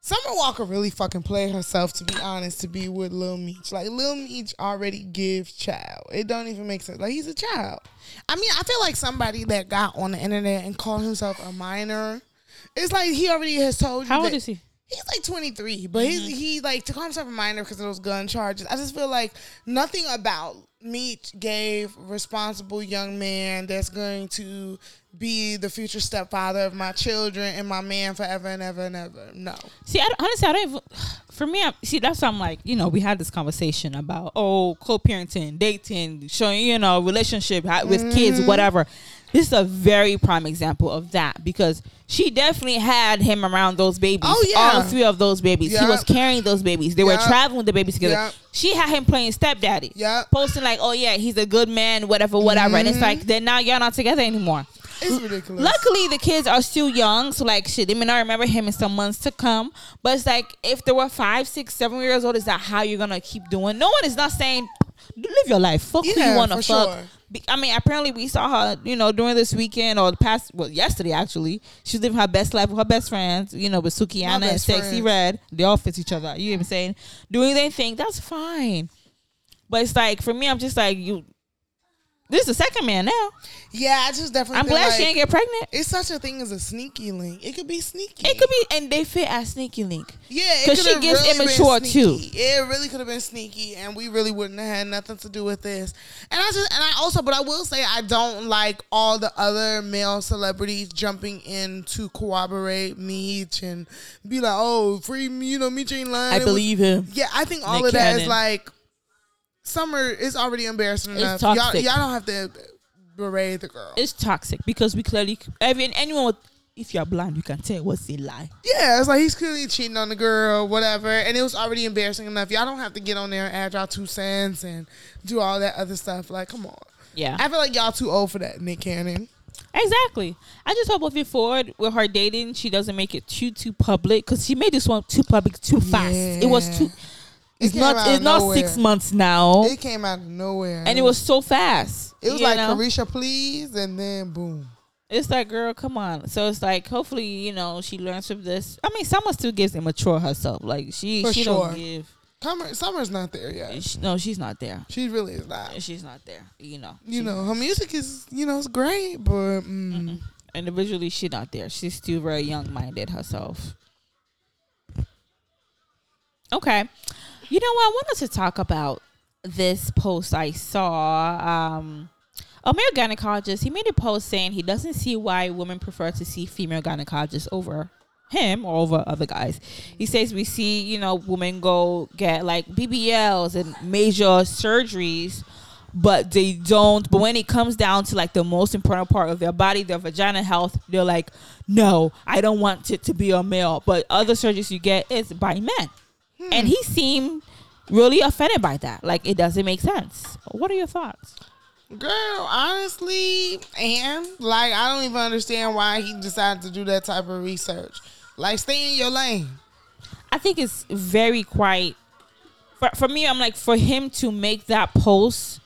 Summer Walker really fucking played herself. To be honest, to be with Lil Meech, like Lil Meech already gives child. It don't even make sense. Like he's a child. I mean, I feel like somebody that got on the internet and called himself a minor. It's like he already has told you. How old is he? He's like 23, but he's, he like to call himself a minor because of those gun charges. I just feel like nothing about Meech gave responsible young man that's going to be the future stepfather of my children and my man forever and ever and ever. No. See, I, honestly, I don't even. For me, I'm, see, that's why I'm like, you know, we had this conversation about oh, co-parenting, dating, showing, you know, relationship with Mm-hmm. kids, whatever. This is a very prime example of that because she definitely had him around those babies. Oh, yeah. all three of those babies. He was carrying those babies. They were traveling with the babies together. Yep. She had him playing stepdaddy. Yeah, Posting like, oh yeah, he's a good man, whatever, whatever. And Mm-hmm. it's like, then now y'all not together anymore. It's ridiculous. Luckily, the kids are still young, so like shit, they may not remember him in some months to come. But it's like if they were five, six, seven years old, is that how you're gonna keep doing? No one is not saying live your life. Fuck who you wanna fuck. sure. I mean, apparently we saw her, you know, during this weekend or the past, well, yesterday actually. She's living her best life with her best friends, you know, with Sukihana and Sexy friends. Red. They all fit each other. You know what I'm saying? Doing their thing, that's fine. But it's like for me, I'm just like you. This is the second man now. yeah, I just definitely I'm glad like she didn't get pregnant. it's such a thing as a sneaky link. It could be sneaky. It could be, and they fit as sneaky link. Yeah, it 'Cause she gets really been immature, too. It really could have been sneaky, and we really wouldn't have had nothing to do with this. And I just, and I also, but I will say, I don't like all the other male celebrities jumping in to corroborate Meech and be like, "Oh, free me," you know, Meech ain't lying. I It was- believe him. yeah, I think all Nick of that is Cannon. like Summer is already embarrassing It's enough. Y'all, y'all don't have to berate the girl. It's toxic because we clearly, every anyone with, if you're blind, you can tell what's a lie. Yeah, it's like he's clearly cheating on the girl, whatever. And it was already embarrassing enough. Y'all don't have to get on there and add y'all two cents and do all that other stuff. Like, come on. Yeah, I feel like y'all too old for that, Nick Cannon. exactly. I just hope moving forward with her dating, she doesn't make it too too public because she made this one too public too fast. It was too. It It's not. It's not nowhere. six months now, It came out of nowhere. and it was so fast. It was like know? Carisha, please, and then boom. It's like, girl, come on. So it's like, hopefully, you know, she learns from this. I mean, someone still gives immature herself. Like she, For she sure. don't give. Summer, Summer's not there yet. she- no, she's not there. She really is not. She's not there. You know. You know, her music is, you know, it's great, but mm, individually she's not there she's still very young minded herself okay you know what i wanted to talk about this post i saw um a male gynecologist he made a post saying he doesn't see why women prefer to see female gynecologists over him or over other guys he says we see you know women go get like bbls and major surgeries but they don't. But when it comes down to like the most important part of their body, their vagina health, they're like, no, I don't want it to be a male. But other surgeries you get is by men, Hmm. and he seemed really offended by that. Like it doesn't make sense. What are your thoughts? girl, honestly, and like, I don't even understand why he decided to do that type of research. Like, stay in your lane. I think it's very quite. For, for me, I'm like for him to make that post.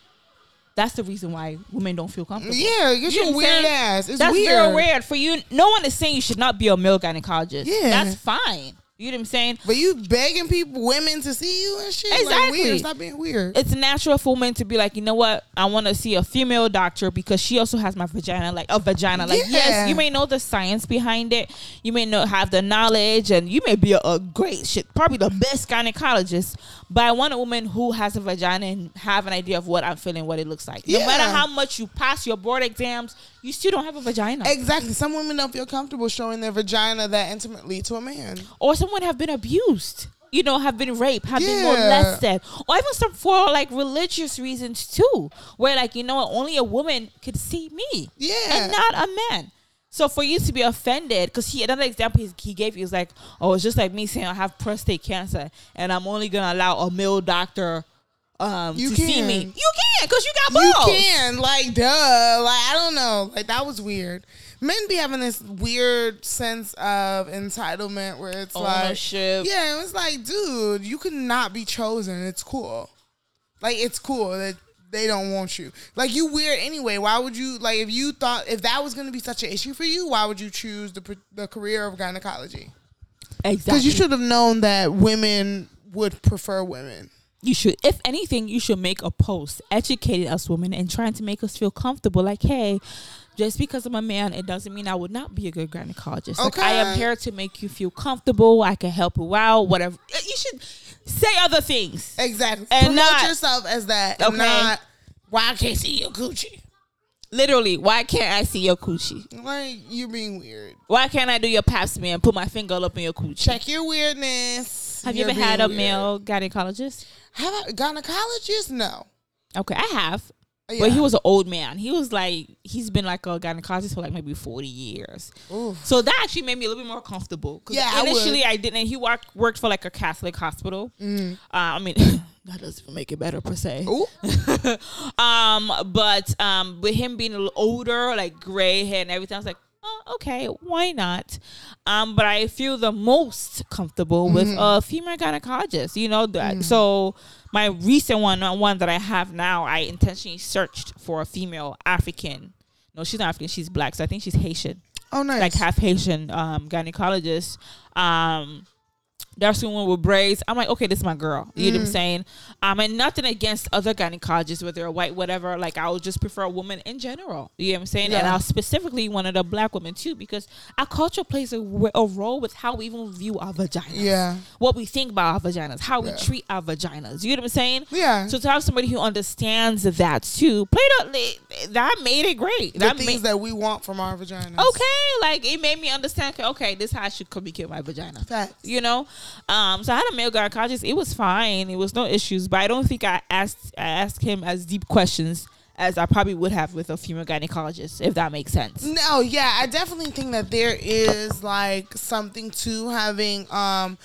That's the reason why women don't feel comfortable. Yeah, get You your weird saying? ass. It's That's weird. very weird for you. No one is saying you should not be a male gynecologist. Yeah. that's fine. You know what I'm saying? But you begging people, women to see you and shit. Like, Exactly. weird. Stop being weird. It's natural for women to be like, you know what? I want to see a female doctor because she also has my vagina, like a vagina. Like, Yeah. yes, you may know the science behind it. You may not have the knowledge, and you may be a, a great shit, probably the best gynecologist. But I want a woman who has a vagina and have an idea of what I'm feeling, what it looks like. No matter how much you pass your board exams, you still don't have a vagina. exactly. Some women don't feel comfortable showing their vagina that intimately to a man. or someone have been abused you know have been raped have been molested or even some for like religious reasons too where like you know only a woman could see me Yeah. and not a man so for you to be offended because he another example he, he gave you is like oh it's just like me saying i have prostate cancer and i'm only gonna allow a male doctor um You to see me you can because you got You balls can, like, duh. Like, I don't know. Like, that was weird. Men be having this weird sense of entitlement where it's like, yeah, it was like, dude, you could not be chosen. It's cool. Like it's cool that they don't want you. Like you weird anyway. Why would you like if you thought if that was going to be such an issue for you? Why would you choose the the career of gynecology? Exactly. Because you should have known that women would prefer women. You should if anything you should make a post educating us women and trying to make us feel comfortable like hey just because i'm a man it doesn't mean i would not be a good gynecologist like i am here to make you feel comfortable i can help you out whatever eh, you should say other things Exactly. And Promote not- yourself as that. And Okay. not why I can't see your coochie. literally why can't i see your coochie Why you're being weird. why can't i do your pap smear and put my finger up in your coochie Check your weirdness. have you You're ever had a weird. male gynecologist Have I gynecologist? No. okay i have Yeah. But he was an old man. He was like he's been like a gynecologist for like maybe forty years. Oof. So that actually made me a little bit more comfortable. Yeah, initially I, didn't. He worked worked for like a Catholic hospital. Mm. Uh, I mean, that doesn't make it better per se. Um, but um, with him being a little older, like gray hair and everything, I was like, okay, why not? Um, but I feel the most comfortable with Mm-hmm. a female gynecologist. You know, that Mm. so my recent one, uh, one that I have now, I intentionally searched for a female African. No, she's not African. She's black. So I think she's Haitian Oh, nice. like half Haitian um, gynecologist. Um, there's someone with braids. I'm like, okay, this is my girl. You know what I'm saying? Um, and nothing against other gynecologists, whether they're white, whatever. Like, I would just prefer a woman in general. You know what I'm saying? And I specifically wanted a black woman too, because our culture plays a, a role with how we even view our vaginas. Yeah. What we think about our vaginas, how we treat our vaginas. You know what I'm saying? Yeah. So to have somebody who understands that too, played a, that made it great. the that things made, that we want from our vaginas. okay like it made me understand okay, okay this is how i should communicate my vagina Facts. you know um so i had a male gynecologist. It was fine. It was no issues. But i don't think i asked i asked him as deep questions as i probably would have with a female gynecologist if that makes sense. No, yeah, I definitely think that there is like something to having um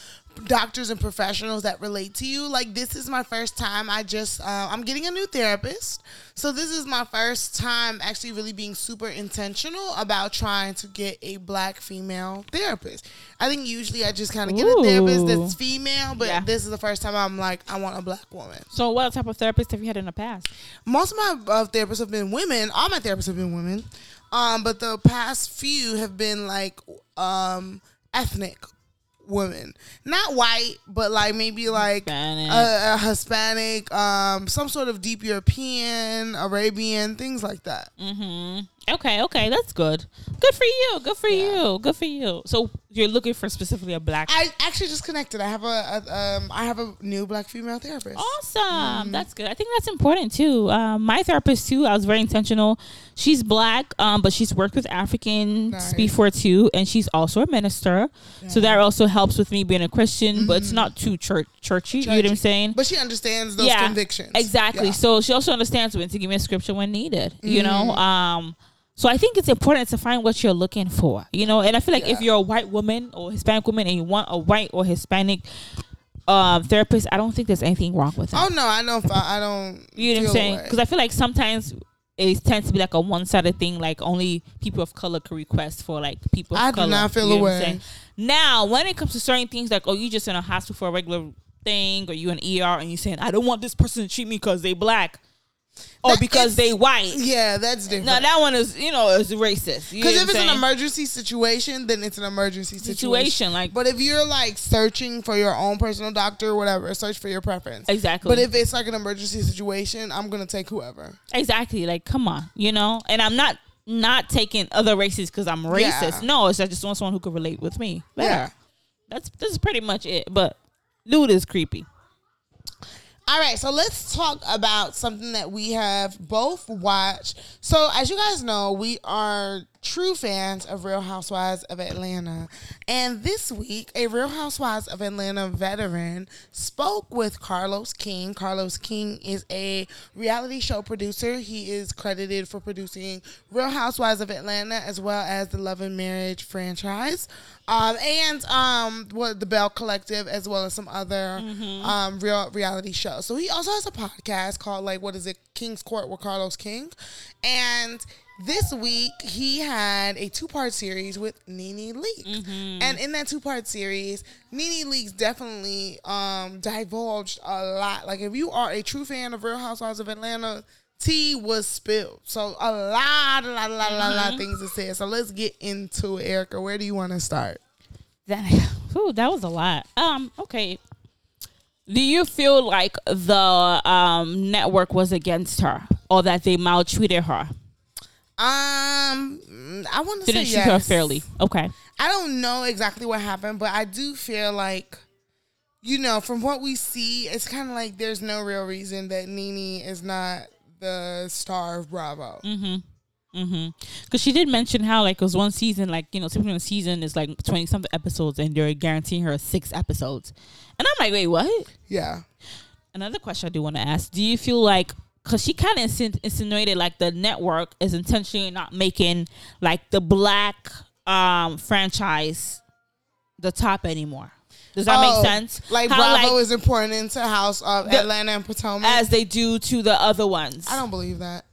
doctors and professionals that relate to you. Like this is my first time. I just uh, I'm getting a new therapist, so this is my first time actually really being super intentional about trying to get a black female therapist. I think usually I just kind of get a therapist that's female, but Yeah. this is the first time I'm like I want a black woman. so what type of therapist have you had in the past most of my uh, therapists have been women. All my therapists have been women, um, but the past few have been like um, ethnic women, not white, but like maybe like Hispanic. a, a Hispanic, um, some sort of deep European, Arabian, things like that. mm-hmm. Okay okay that's good. Good for you good for you good for you. So you're looking for specifically a black I actually just connected. I have a, a um, I have a new black female therapist. Awesome. Mm-hmm. That's good. I think that's important too. Um, my therapist too. I was very intentional. She's black, um, but she's worked with Africans Nice. before too, and she's also a minister. So that also helps with me being a Christian, but it's not too church churchy. You know what I'm Mm-hmm. Saying? But she understands those convictions. Exactly. Yeah. So she also understands when to give me a scripture when needed. You know. Mm-hmm. Um. So I think it's important to find what you're looking for. You know, and I feel like if you're a white woman or Hispanic woman and you want a white or Hispanic um, therapist, I don't think there's anything wrong with that. Oh no, I don't. I don't. You know what I'm saying? Because I feel like sometimes it tends to be like a one sided thing. Like only people of color can request for like people of I do not feel you know away. Now, when it comes to certain things, like oh, you just in a hospital for a regular thing, or you in ER and you saying I don't want this person to treat me because they black, or That because they white. Yeah, that's different. Now that one is you know is racist. Because if it's an emergency situation, then it's an emergency situation. situation, like But if you're like searching for your own personal doctor or whatever, search for your preference. exactly. But if it's like an emergency situation, I'm gonna take whoever. Exactly. Like, come on, you know. And I'm not not taking other races because I'm racist. Yeah. No, it's I just want someone who can relate with me. Better. Yeah. That's this is pretty much it. But dude is creepy. All right, so let's talk about something that we have both watched. So, as you guys know, we are true fans of Real Housewives of Atlanta. And this week, a Real Housewives of Atlanta veteran spoke with Carlos King. Carlos King is a reality show producer. He is credited for producing Real Housewives of Atlanta as well as the Love and Marriage franchise. Um, and um, what the Belle Collective, as well as some other um, real reality shows. So he also has a podcast called like what is it, King's Court with Carlos King, and this week he had a two part series with Nene Leak. Mm-hmm. And in that two part series, Nene Leakes definitely um, divulged a lot. Like, if you are a true fan of Real Housewives of Atlanta, tea was spilled. So, a lot, a lot, a lot, a lot, a lot of things to say. So, let's get into it, Erica. Where do you want to start? That, whew, that was a lot. Um, okay. Do you feel like the um network was against her or that they maltreated her? Um, I want to say Didn't treat yes. her fairly. Okay. I don't know exactly what happened, but I do feel like, you know, from what we see, it's kind of like there's no real reason that Nene is not the star of Bravo. Mm-hmm. Because she did mention how like it was one season, like you know, typically a season is like twenty something episodes, and they're guaranteeing her six episodes. And I'm like, wait, what? Yeah. Another question I do want to ask: Do you feel like because she kind of insinuated like the network is intentionally not making like the black um franchise the top anymore? Does that Oh, make sense? Like How, Bravo like, is important into House of The- Atlanta and Potomac. as they do to the other ones. I don't believe that.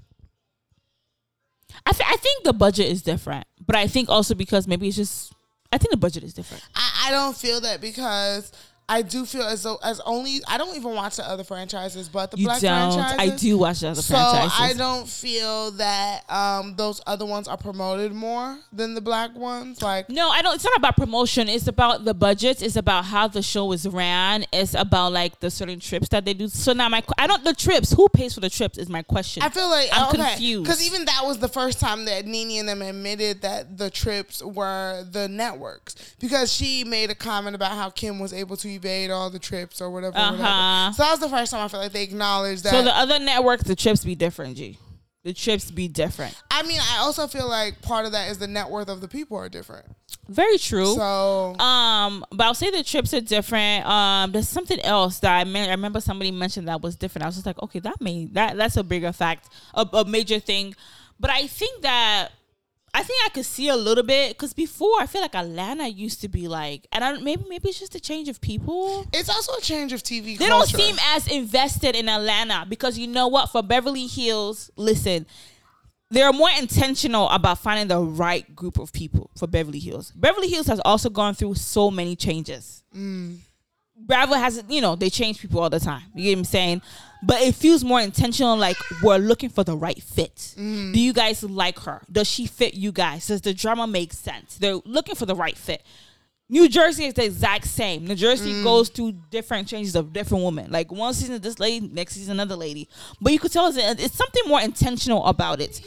I, th- I think the budget is different, but I think also because maybe it's just I think the budget is different. I, I don't feel that because I do feel as though as only I don't even watch the other franchises, but the You black don't. franchises. I do watch the other So franchises. I don't feel that um, those other ones are promoted more than the black ones. Like No, I don't. It's not about promotion. It's about the budgets. It's about how the show is ran. It's about like the certain trips that they do. So now my, I don't. The trips. Who pays for the trips is my question. I feel like I'm okay, confused. because even that was the first time that Nene and them admitted that the trips were the networks because she made a comment about how Kim was able to evade all the trips or whatever. Uh-huh. whatever. So that was the first time I felt like they acknowledged that. so the other networks, the trips be different. G, the trips be different. I mean, I also feel like part of that is the net worth of the people are different. Very true. So Um, but I'll say the trips are different. Um, there's something else that I, me- I remember somebody mentioned that was different. I was just like, okay, that may that that's a bigger fact, a, a major thing. But I think that I think I could see a little bit because before I feel like Atlanta used to be like, and I maybe maybe it's just a change of people. it's also a change of TV. They culture. don't seem as invested in Atlanta because you know what? For Beverly Hills, listen, they're more intentional about finding the right group of people for Beverly Hills. Beverly Hills has also gone through so many changes. Mm. Bravo has, you know, they change people all the time. You get what I'm saying? But it feels more intentional, like we're looking for the right fit. Mm. Do you guys like her? Does she fit you guys? Does the drama make sense? They're looking for the right fit. New Jersey is the exact same. New Jersey mm. goes through different changes of different women. Like one season this lady, next season another lady. But you could tell it's, it's something more intentional about it.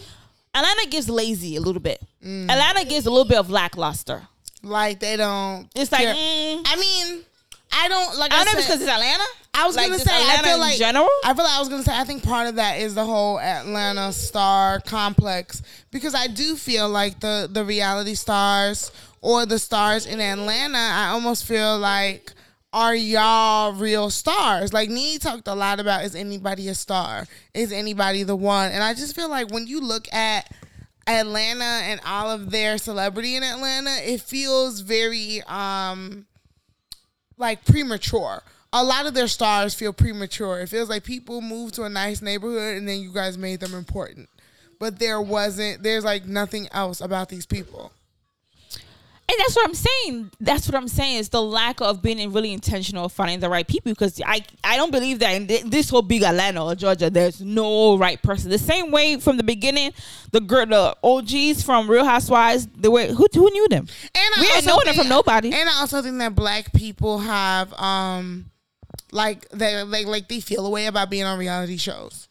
Atlanta gets lazy a little bit. Mm. Atlanta gets a little bit of lackluster. like they don't. It's like mm, I mean, I don't like. I I, don't know if it's because it's Atlanta. I was like, gonna say. I Atlanta feel in like general. I feel like I was gonna say. I think part of that is the whole Atlanta star complex because I do feel like the the reality stars or the stars in Atlanta. I almost feel like. Are y'all real stars? Like Nee talked a lot about is anybody a star? Is anybody the one? And I just feel like when you look at Atlanta and all of their celebrity in Atlanta, it feels very um like premature. A lot of their stars feel premature. It feels like people moved to a nice neighborhood and then you guys made them important. But there wasn't there's like nothing else about these people. And that's what I'm saying. That's what I'm saying is the lack of being really intentional of finding the right people. Because I, I don't believe that in thi- this whole big Atlanta or Georgia, there's no right person. The same way from the beginning, the girl, the OGs from Real Housewives, the way who who knew them? And I we also knowing them from nobody. And I also think that black people have um like they like like they feel a way about being on reality shows.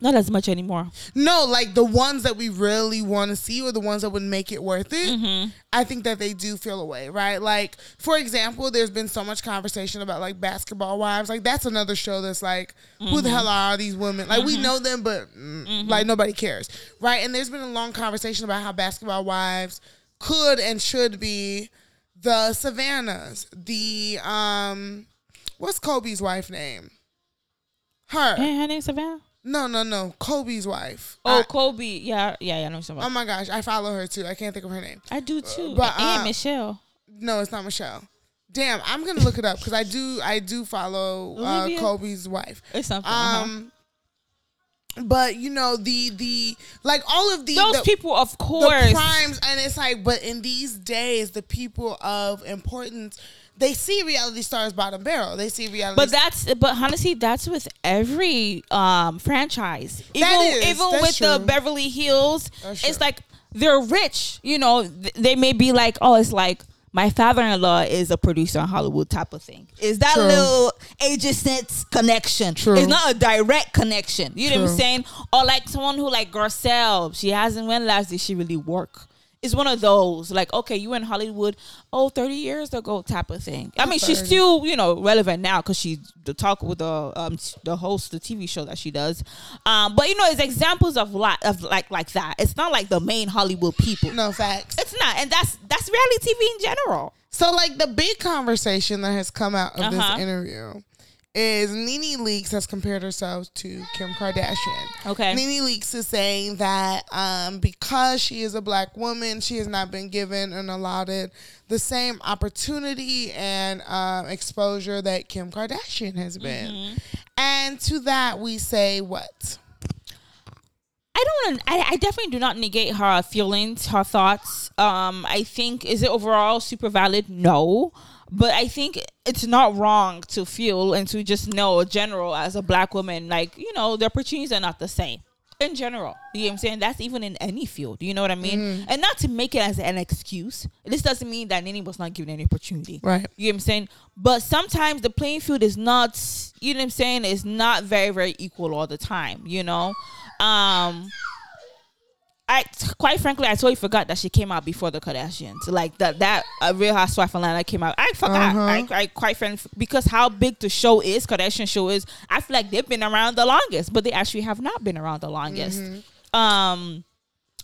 Not as much anymore. No, like the ones that we really want to see or the ones that would make it worth it. I think that they do feel away, right? Like, for example, there's been so much conversation about like basketball wives. Like, that's another show that's like, who the hell are all these women? Like, we know them, but mm, like nobody cares, right? And there's been a long conversation about how basketball wives could and should be the Savannahs, the um, what's Kobe's wife name? Her. Hey, her name's Savannah. No, no, no. Kobe's wife. Oh, I- Kobe. Yeah, yeah, yeah. I know somebody. oh my gosh, I follow her too. I can't think of her name. I do too. but, and uh, Michelle. No, it's not Michelle. Damn, I'm gonna look it up because I do. I do follow uh, Kobe's wife. It's something. uh-huh. Um, but you know the the like all of the Those the, people, of the course. primes and it's like but in these days the people of importance they see reality stars bottom barrel they see reality But that's but honestly, that's with every um franchise. Even That is, even with the. Beverly Hills, it's like they're rich. You know, they may be like, oh, it's like my father-in-law is a producer in Hollywood type of thing. Is that True. little adjacent connection? True. It's not a direct connection. You know what I'm saying? Or like someone who like Garcelle, she hasn't when last did she really work? It's one of those like okay, you in Hollywood oh 30 years ago type of thing. I mean, she's still you know relevant now because she's the talk with the um the host the TV show that she does. Um, but you know, it's examples of lot of like like that. It's not like the main Hollywood people. no facts It's not, and that's that's reality TV in general. so like the big conversation that has come out of Uh-huh. this interview is Nene Leakes has compared herself to Kim Kardashian. Okay. Nene Leakes is saying that um, because she is a black woman, she has not been given and allotted the same opportunity and um, exposure that Kim Kardashian has been. Mm-hmm. And to that, we say what? I don't. I, I definitely do not negate her feelings, her thoughts. Um, I think is it overall super valid? No, but I think it's not wrong to feel and to just know, in general, as a black woman, like you know, the opportunities are not the same in general. You know what I'm saying? That's even in any field. You know what I mean? And not to make it as an excuse. This doesn't mean that Nene was not given any opportunity. Right. You know what I'm saying? But sometimes the playing field is not, you know what I'm saying, is not very, very equal all the time, you know? Um I quite frankly I totally forgot that she came out before the Kardashians. Like that that uh, Real Housewife Atlanta came out. I forgot. Uh-huh. I, I quite frankly because how big the show is, Kardashian show is, I feel like they've been around the longest, but they actually have not been around the longest. Um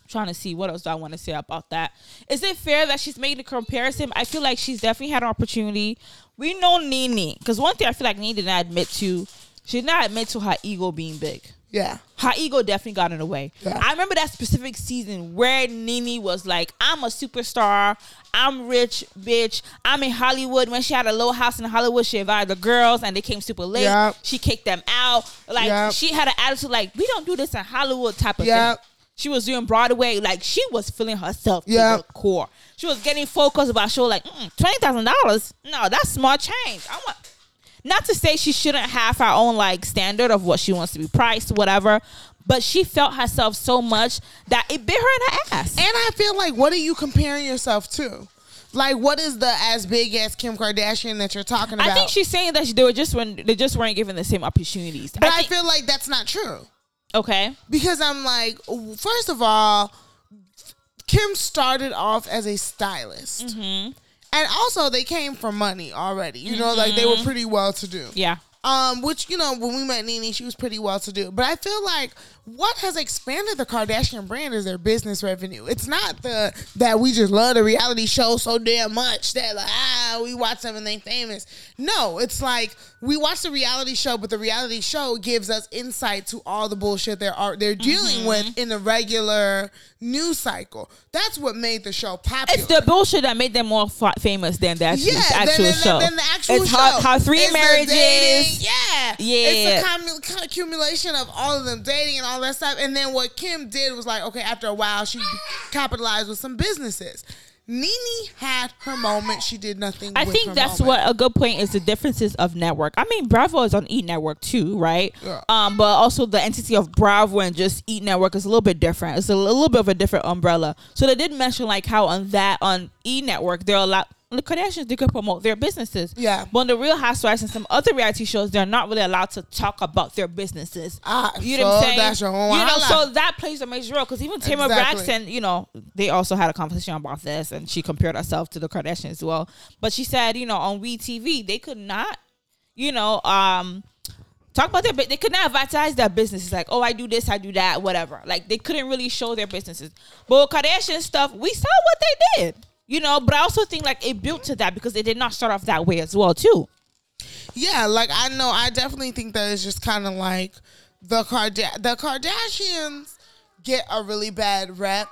trying to see what else do I want to say about that. Is it fair that she's made a comparison? I feel like she's definitely had an opportunity. We know Nene because one thing I feel like Nene did not admit to, she did not admit to her ego being big. Yeah. Her ego definitely got in the way. Yeah. I remember that specific season where Nene was like, "I'm a superstar. I'm rich, bitch. I'm in Hollywood." When she had a little house in Hollywood, she invited the girls, and they came super late. Yep. She kicked them out. Like Yep. she had an attitude like, "We don't do this in Hollywood," type of Yep. thing. She was doing Broadway, like she was feeling herself to Yep. the core. She was getting focused about show like mm, twenty thousand dollars. No, that's small change. I want not to say she shouldn't have her own like standard of what she wants to be priced, whatever. But she felt herself so much that it bit her in the ass. And I feel like, what are you comparing yourself to? Like, what is the as big as Kim Kardashian that you're talking about? I think she's saying that they were just when they just weren't given the same opportunities. but I, think- feel like that's not true. okay. because I'm like, first of all, Kim started off as a stylist, Mm-hmm. And also they came from money already. You know, like they were pretty well to do. Yeah. Um, which you know, when we met Nene, she was pretty well to do. But I feel like what has expanded the Kardashian brand is their business revenue. It's not the that we just love the reality show so damn much that like ah we watch them and they famous. No, it's like we watch the reality show, but the reality show gives us insight to all the bullshit they're they're dealing with in the regular news cycle. That's what made the show popular. It's the bullshit that made them more fa- famous than the actual, Yeah, actual than, show. Than, than the actual it's show. Her, her three It's marriages. dating, yeah, Yeah. It's the commu- accumulation of all of them dating and all that stuff. And then what Kim did was like, okay, after a while, she capitalized with some businesses. Nene had her moment. She did nothing. I think that's moment. what a good point is the differences of network. I mean, Bravo is on E Network too, right? Yeah. Um, but also the entity of Bravo and just E Network is a little bit different. It's a little bit of a different umbrella. So they did mention like how on that on E Network they're a lot. The Kardashians they could promote their businesses. Yeah. But on the Real Housewives and some other reality shows, they're not really allowed to talk about their businesses. Ah, you know what I'm so saying? that's your own you know, so that plays a major role because even Tamar Exactly. Braxton, you know, they also had a conversation about this, and she compared herself to the Kardashians as well. But she said, you know, on We TV, they could not, you know, um, talk about their. They could not advertise their businesses like, oh, I do this, I do that, whatever. Like they couldn't really show their businesses. But with Kardashian stuff, we saw what they did. You know, but I also think like it built to that because it did not start off that way as well too. Yeah, like I know, I definitely think that it's just kind of like the Card the Kardashians get a really bad rep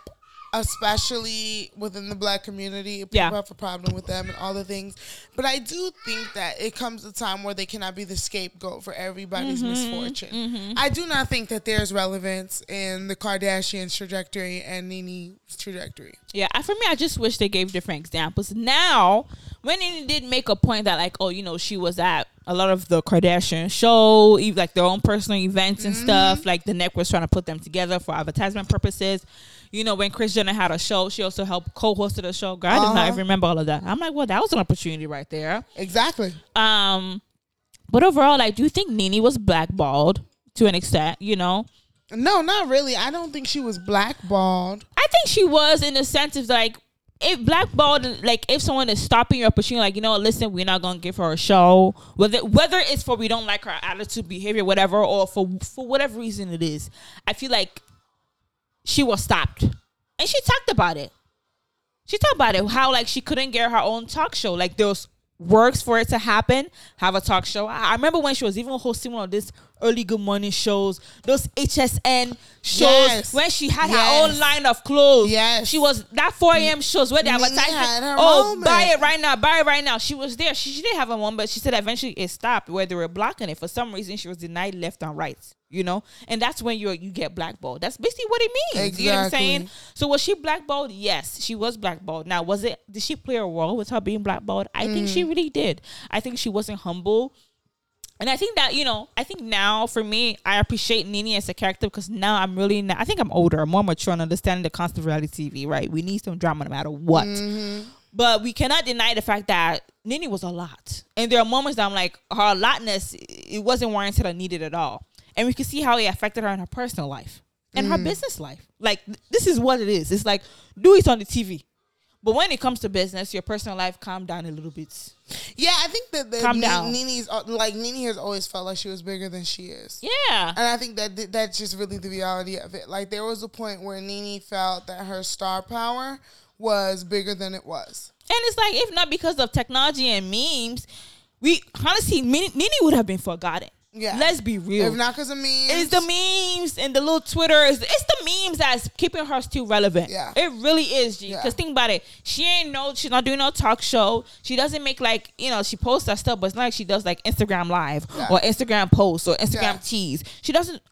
especially within the black community. People Yeah. have a problem with them and all the things. But I do think that it comes a time where they cannot be the scapegoat for everybody's Mm-hmm. misfortune. I do not think that there's relevance in the Kardashians' trajectory and Nene's trajectory. Yeah, for me, I just wish they gave different examples. Now, when Nene did make a point that, like, oh, you know, she was at a lot of the Kardashian show, like their own personal events and stuff. Like the network was trying to put them together for advertisement purposes. You know, when Kris Jenner had a show, she also helped co-hosted a show. Girl, I did not Uh-huh. even remember all of that. I'm like, well, that was an opportunity right there. Exactly. Um, but overall, I do think Nene was blackballed to an extent. You know, No, not really. I don't think she was blackballed. I think she was in the sense of like if blackballed like if someone is stopping your opportunity, like, you know, listen, we're not gonna give her a show. Whether whether it's for we don't like her attitude, behavior, whatever, or for for whatever reason it is, I feel like she was stopped. And she talked about it. She talked about it, how like she couldn't get her own talk show. Like those works for it to happen, have a talk show. I remember when she was even hosting one of these early good morning shows, those HSN shows Yes. when she had her own line of clothes. Yes. She was that 4 a.m. shows where they Nene advertised her Oh, moment. buy it right now, buy it right now. She was there. She, she did have a one, but she said eventually it stopped where they were blocking it. For some reason, she was denied left and right. You know, and that's when you you get blackballed. That's basically what it means. You know what I'm saying? So was she blackballed? Yes, she was blackballed. Now, was it? Did she play a role with her being blackballed? I think Mm. she really did. I think she wasn't humble. And I think that, you know, I think now for me, I appreciate Nene as a character because now I'm really, not, I think I'm older, I'm more mature and understanding the concept of reality TV, right? We need some drama no matter what. Mm-hmm. But we cannot deny the fact that Nene was a lot. And there are moments that I'm like, her allotness, it wasn't warranted or needed at all. And we can see how it affected her in her personal life and Mm. her business life. Like, th- this is what it is. It's like, do it on the TV. But when it comes to business, your personal life, calm down a little bit. Yeah, I think that the Calm Ne- down. Nene's uh, like Nene has always felt like she was bigger than she is. Yeah. And I think that th- that's just really the reality of it. Like there was a point where Nene felt that her star power was bigger than it was. And it's like, if not because of technology and memes, we honestly, Nene would have been forgotten. Yeah. Let's be real. If not because of me, It's the memes and the little Twitter. It's, it's the memes that's keeping her still relevant. Yeah. It really is, G. Yeah. Because think about it. She ain't no, she's not doing no talk show. She doesn't make like, you know, she posts that stuff, but it's not like she does like Instagram live Yeah. or Instagram posts or Instagram Yeah. teas. She doesn't.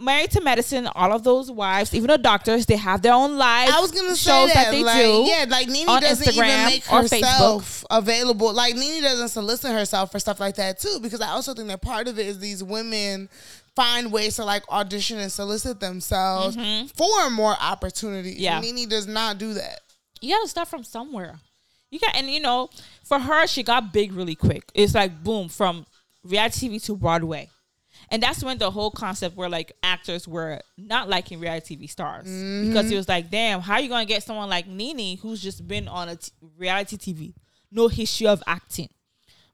Married to Medicine, all of those wives, even the doctors, they have their own lives. I was gonna say that, that, they like, do. yeah, like Nene doesn't Instagram even make or herself available. Like Nene doesn't solicit herself for stuff like that too, because I also think that part of it is these women find ways to like audition and solicit themselves for more opportunities. Mm-hmm. Yeah. Nene does not do that. you gotta start from somewhere. You got, and you know, for her, she got big really quick. It's like boom from reality TV to Broadway, and that's when the whole concept where like actors were not liking reality TV stars because it was like, damn, how are you gonna get someone like Nene who's just been on a t- reality TV, no history of acting,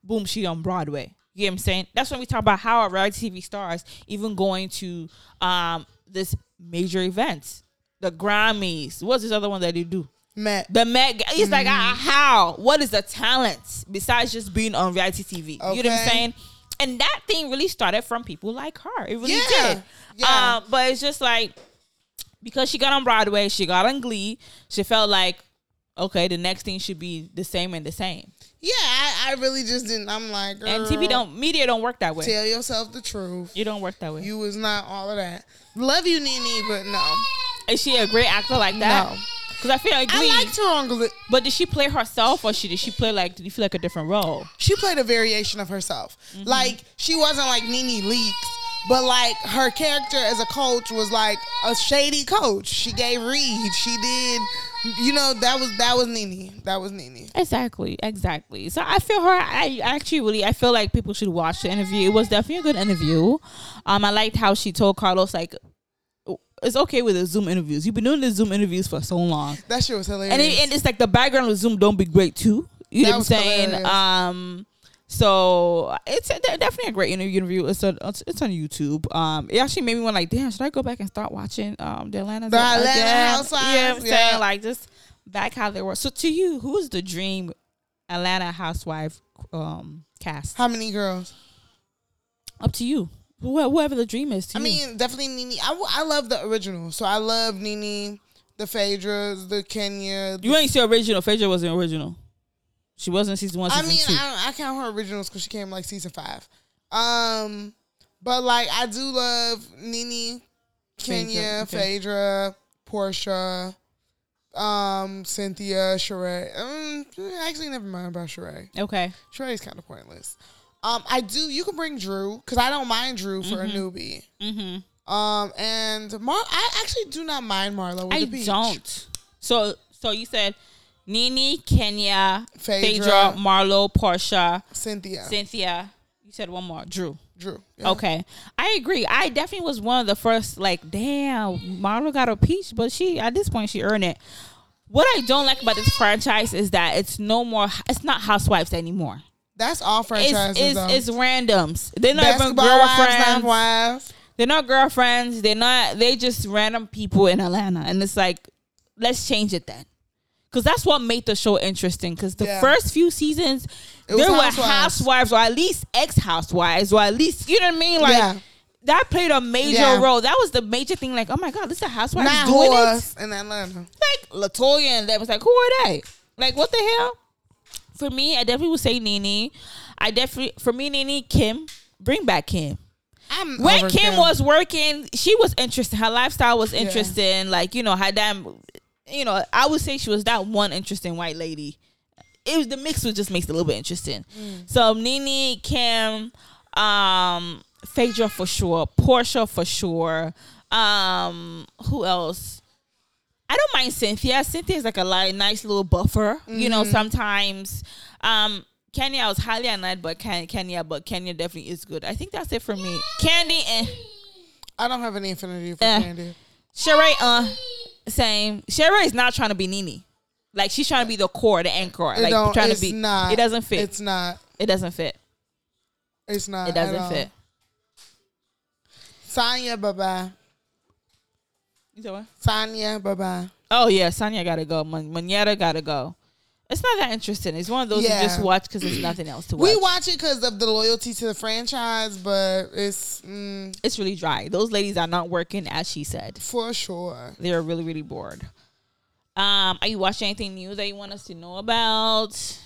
boom, she on Broadway. You get what I'm saying? That's when we talk about how our reality TV stars even going to um this major events, the Grammys. What's this other one that they do? Met. The Met. It's like Mm-hmm. ah, how? What is the talent besides just being on reality TV? You know what I'm saying? And that thing really started from people like her. It really Yeah. did. Yeah. Um, but it's just like because she got on Broadway, she got on Glee. She felt like okay, the next thing should be the same and the same. Yeah, I, I really just didn't. I'm like, And TV don't media don't work that way. tell yourself the truth. You don't work that way. You was not all of that. Love you, Nene, but no, Is she a great actor like that? no. Because I feel like Glee. I liked her on Glee. but did she play herself or she did she play like did you feel like a different role? she played a variation of herself. Mm-hmm. Like she wasn't like Nene Leakes, but like her character as a coach was like a shady coach. She gave read. She did, you know, that was that was Nene. That was Nene. Exactly, exactly. So I feel her. I actually really, I feel like people should watch the interview. It was definitely a good interview. Um, I liked how she told Carlos like, it's okay with the Zoom interviews. You've been doing the Zoom interviews for so long, That shit was hilarious. and it, and it's like the background of Zoom don't be great too. You That know what I'm saying? hilarious. Um. So it's a, definitely a great interview. It's a, it's, it's on YouTube. Um, it actually made me want like, damn, should I go back and start watching um the Atlanta The Atlanta again? Housewives, You know what I'm yeah. saying? Like just back how they were. So to you, who's the dream Atlanta housewife um cast? How many girls? Up to you. Wh- Whoever the dream is to I you. mean, definitely Nene. I love the original. So I love Nene, the Phaedras, the Kenya. You ain't see original. Phaedra wasn't original. She wasn't season one. I mean, two. I, I count her originals because she came like season five. Um, but like I do love Nene, Kenya, Phaedra, okay. Phaedra, Portia, um, Cynthia, Sheree. Um, actually, never mind about Sheree. okay. Sheree's kind of pointless. Um, I do. You can bring Drew because I don't mind Drew for a newbie. Mm-hmm. Um, and Mar, I actually do not mind Marlo. With I don't. So, so you said Nene, Kenya, Phaedra. Phaedra, Marlo, Portia, Cynthia, Cynthia. You said one more, Drew. Drew. Yeah. Okay, I agree. I definitely was one of the first. Like, damn, Marlo got a peach, but she at this point she earned it. What I don't like about this franchise is that it's no more. It's not housewives anymore. That's all franchises. it's, though. it's randoms. They're not even Basketball wives, not girlfriends. wives. They're not girlfriends. They're not. They just random people in Atlanta, and it's like, let's change it then, because that's what made the show interesting. Because the Yeah. first few seasons, there were housewives. housewives, or at least ex housewives, or at least you know what I mean. Like Yeah. that played a major Yeah. role. That was the major thing. Like, oh my god, this is a housewife doing it. in Atlanta. Like Latoya and them was like, who are they? Like, what the hell? For me, I definitely would say Nene. I definitely for me, Nene, Kim, bring back Kim I'm when Kim, was working, she was interesting. Her lifestyle was interesting. Like you know, her damn, you know, I would say she was that one interesting white lady. It was the mix was just makes it a little bit interesting. Mm. So Nene, Kim, um, Phaedra for sure, Portia for sure. Um, who else? I don't mind Cynthia. Cynthia is like a li- nice little buffer. You know, Mm-hmm. sometimes. Um, Kenya, I was highly annoyed by Ken- Kenya, but Kenya definitely is good. I think that's it for me. Candy and I don't have any affinity for Eh. Candy. Sheree, uh, same. Sheree is not trying to be Nene. Like she's trying to be the core, the anchor. It like trying it's to be. not. It doesn't fit. It's not. it doesn't fit. It's not. It doesn't fit. Sanya, bye bye. You said what? Sanya, bye bye. Oh yeah, Sonya gotta go. Man- Manetta gotta go. It's not that interesting. It's one of those Yeah. you just watch because there's nothing else to watch. We watch it because of the loyalty to the franchise, but it's mm, it's really dry. Those ladies are not working, as she said. for sure. They're really, really bored. Um, are you watching anything new that you want us to know about?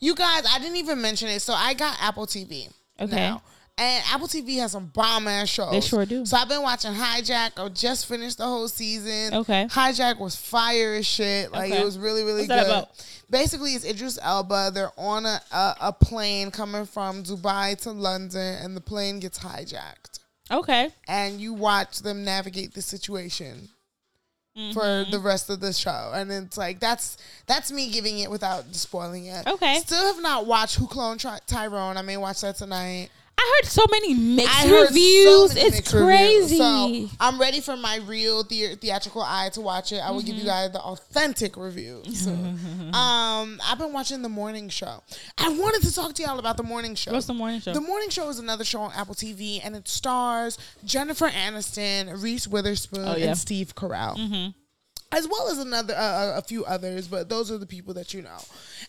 You guys, I didn't even mention it. So I got Apple TV. Okay. now. And Apple TV has some bomb ass shows. They sure do. So I've been watching Hijack. I just finished the whole season. Okay. Hijack was fire as shit. Like Okay. it was really, really What's that good. about? Basically, it's Idris Elba. They're on a, a a plane coming from Dubai to London, and the plane gets hijacked. Okay. And you watch them navigate the situation Mm-hmm. for the rest of the show. And it's like that's that's me giving it without spoiling it. Okay. Still have not watched Who Cloned Ty- Tyrone. I may watch that tonight. Heard so many mixed heard so reviews. many it's mixed reviews. crazy. So I'm ready for my real the- theatrical eye to watch it. I will give you Mm-hmm. guys the authentic review. So, um, I've been watching the morning show. I wanted to talk to y'all about the morning show. What's the morning show? The Morning Show is another show on Apple TV, and it stars Jennifer Aniston, Reese Witherspoon, Oh, yeah. and Steve Carell, as well as another uh, a few others. But those are the people that you know,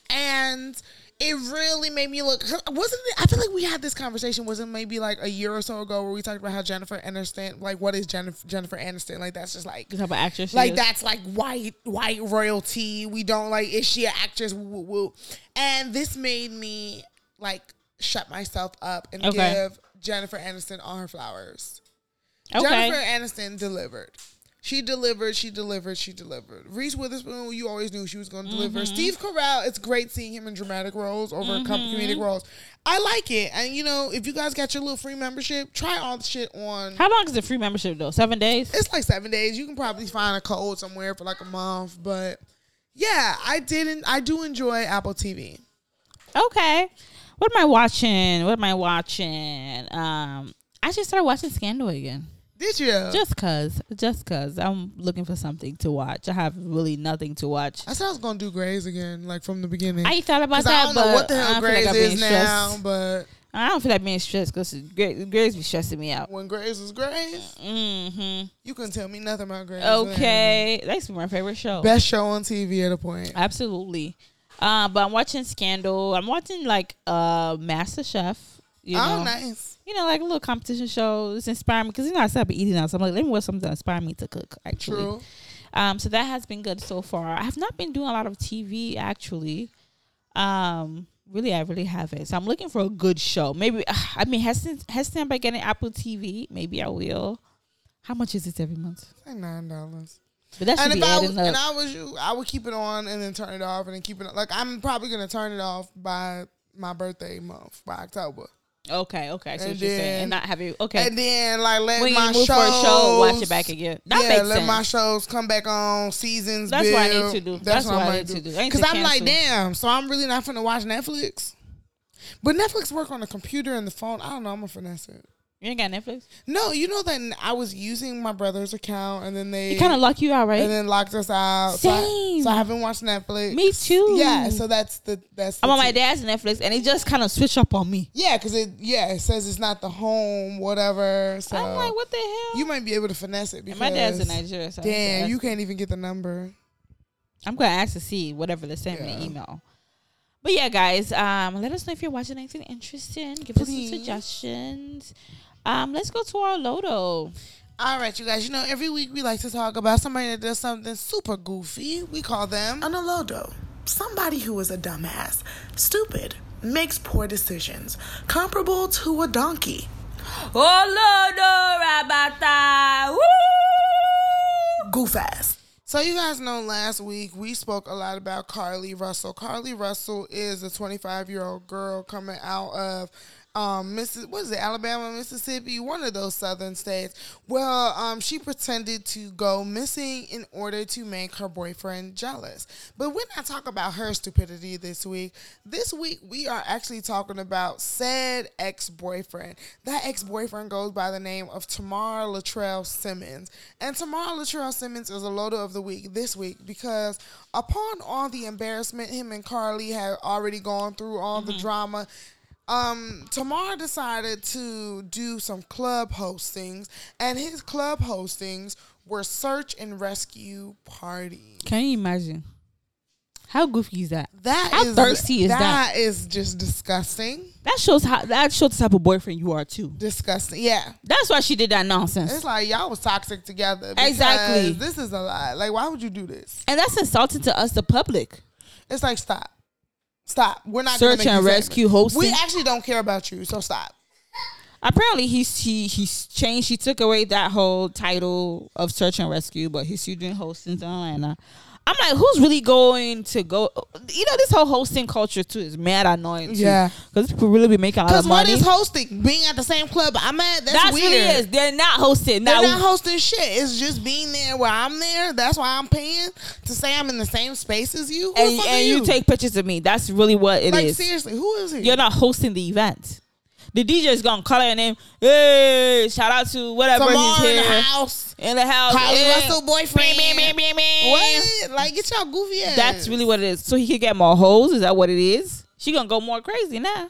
and it really made me look. Wasn't it? I feel like we had this conversation. Wasn't maybe like a year or so ago where we talked about how Jennifer Aniston, like what is Jennifer Jennifer Aniston? Like that's just like the type of actress. like that's like white white royalty. We don't like is she an actress? Woo, woo, woo. And this made me like shut myself up and Okay. give Jennifer Aniston all her flowers. Okay. Jennifer Aniston delivered. She delivered, she delivered, she delivered. Reese Witherspoon, you always knew she was going to deliver. Mm-hmm. Steve Carell, it's great seeing him in dramatic roles over Mm-hmm. comedic roles. I like it. And, you know, if you guys got your little free membership, try all the shit on. How long is the free membership though? Seven days. It's like seven days. You can probably find a code somewhere for like a month. But yeah, I didn't. I do enjoy Apple TV. Okay. What am I watching? What am I watching? Um, I just started watching Scandal again. Did you? Just cause, just cause I'm looking for something to watch. I have really nothing to watch. I said I was gonna do Grey's again, like from the beginning. I thought about that, I don't but know what the hell don't like is now, stressed. but I don't feel like being stressed because Grey's be stressing me out. when Grey's was Grey's, hmm you couldn't tell me nothing about Grey's. Okay, that's my favorite show. Best show on TV at a point. Absolutely. Uh, but I'm watching Scandal. I'm watching like uh MasterChef. You know, oh, nice. You know, like a little competition show. It's inspiring me because you know I started eating now, so I'm like, let me watch something that inspire me to cook. Actually, True. Um, so that has been good so far. I have not been doing a lot of TV actually. Um, really, I really haven't. So I'm looking for a good show. Maybe I mean, hesitant hesitant by getting Apple TV. Maybe I will. How much is it every month? Like nine dollars. But that should And be if I was, up. and I was you, I would keep it on and then turn it off and then keep it like I'm probably gonna turn it off by my birthday month by October. Okay, okay. So And what you're saying, and not have it. Okay. And then like let when my you shows show, watch it back again. That yeah, let sense. my shows come back on seasons. That's what I need build. to do. That's what I I'm need gonna do. Because I'm like, damn. So I'm really not finna watch Netflix. But Netflix work on the computer and the phone. I don't know. I'm gonna finesse it. You ain't got Netflix. No, you know that I was using my brother's account and then they kind of locked you out, right? and then locked us out. So I, Same. so I haven't watched Netflix. Me too. Yeah. So that's the that's. I'm on my dad's Netflix, and it just kind of switched up on me. Yeah, because it yeah it says it's not the home whatever. So I'm like, what the hell? you might be able to finesse it And my dad's in Nigeria. So I have to Damn, you can't even get the number. I'm gonna ask to see whatever they send me Yeah. an email. But yeah, guys, um, let us know if you're watching anything interesting. Give us some suggestions. Um, let's go to our Lodo. All right, you guys. You know, every week we like to talk about somebody that does something super goofy. We call them An alodo, somebody who is a dumbass, stupid, makes poor decisions, comparable to a donkey. Oh Lodo Rabata. Woo! Goof ass. So you guys know last week we spoke a lot about Carlee Russell. Carlee Russell is a 25 year old girl coming out of um Missis what is it Alabama Mississippi one of those southern states. Well, um she pretended to go missing in order to make her boyfriend jealous. But we're not talking about her stupidity this week. This week we are actually talking about said ex boyfriend. That ex boyfriend goes by the name of Thomar Latrell Simmons. And Thomar Latrell Simmons is a loader of the week this week because upon all the embarrassment him and Carlee had already gone through, all the drama, um, Thomar decided to do some club hostings, and his club hostings were search and rescue parties. Can you imagine? How goofy is that? That How is- thirsty is that? That is just disgusting. That shows how that shows the type of boyfriend you are too. Disgusting. Yeah. That's why she did that nonsense. It's like y'all was toxic together. Exactly. This is a lie. Like, why would you do this? and that's insulting to us, the public. It's like stop. Stop. We're not Search and rescue hosting. We actually don't care about you, so stop. Apparently, he's he he's changed. He took away that whole title of search and rescue, but he's still doing hosting in Atlanta. I'm like, who's really going to go? You know, this whole hosting culture too is mad annoying. Too, Yeah. because people really be making a lot of what money. is hosting? Being at the same club I'm at? That's, That's weird. really is. They're not hosting. They're Now, not hosting shit. It's just being there where I'm there. That's why I'm paying to say I'm in the same space as you. Who and, and you take pictures of me. That's really what it is. like seriously, who is it? You're not hosting the event. The DJ is gonna call her your name. Hey, shout out to whatever Tomorrow he's in the house. in the house. Carlee Yeah. Russell boyfriend. Bing, bing, bing. What? Like get y'all goofy ass. That's really what it is. So he could get more hoes. Is that what it is? She gonna go more crazy now.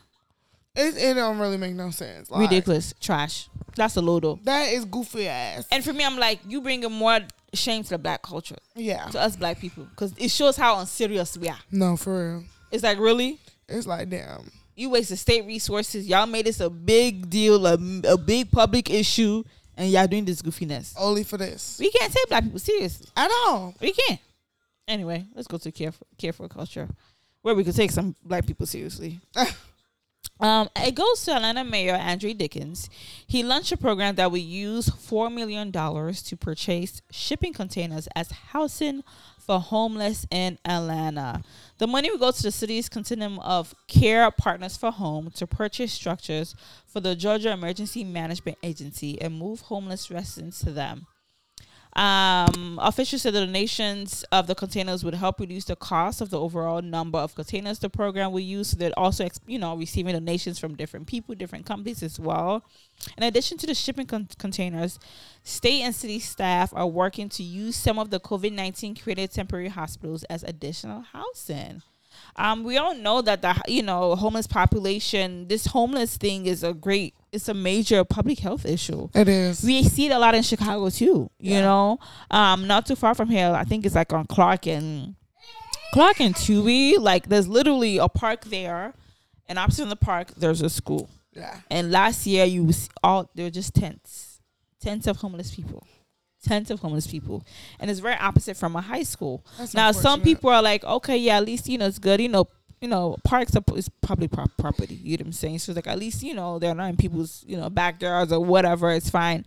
It, it don't really make no sense. Like, Ridiculous, trash. That's a lodo. That is goofy ass. And for me, I'm like, you bringing more shame to the black culture, yeah. to us black people, because it shows how unserious we are. No, for real. It's like really. It's like damn. You wasted state resources. Y'all made this a big deal, a, a big public issue, and y'all doing this goofiness. Only for this. We can't take black people seriously. At all. We can't. Anyway, let's go to care for, care for culture, where we can take some black people seriously. Um, it goes to Atlanta Mayor Andre Dickens. He launched a program that will use four million dollars to purchase shipping containers as housing for homeless in Atlanta. The money will go to the city's continuum of care partners for home to purchase structures for the Georgia Emergency Management Agency and move homeless residents to them. Um, officials said the donations of the containers would help reduce the cost of the overall number of containers the program will use. So they're also, you know, receiving donations from different people, different companies as well. In addition to the shipping con- containers, state and city staff are working to use some of the COVID 19 created temporary hospitals as additional housing. Um, we all know that the you know homeless population, this homeless thing is a great, it's a major public health issue It is. we see it a lot in Chicago too. You Yeah. know, um, not too far from here. I think it's like on Clark and Clark and Touhy. Like, there's literally a park there, and opposite in the park, there's a school. yeah. And last year, you all there were just tents, tents of homeless people. Tens of homeless people, and it's very opposite from a high school. That's now, some people are like, okay, yeah, at least you know it's good. You know, you know, parks are is public pro- property. You know what I'm saying? So it's like at least you know they're not in people's you know backyards or whatever. It's fine,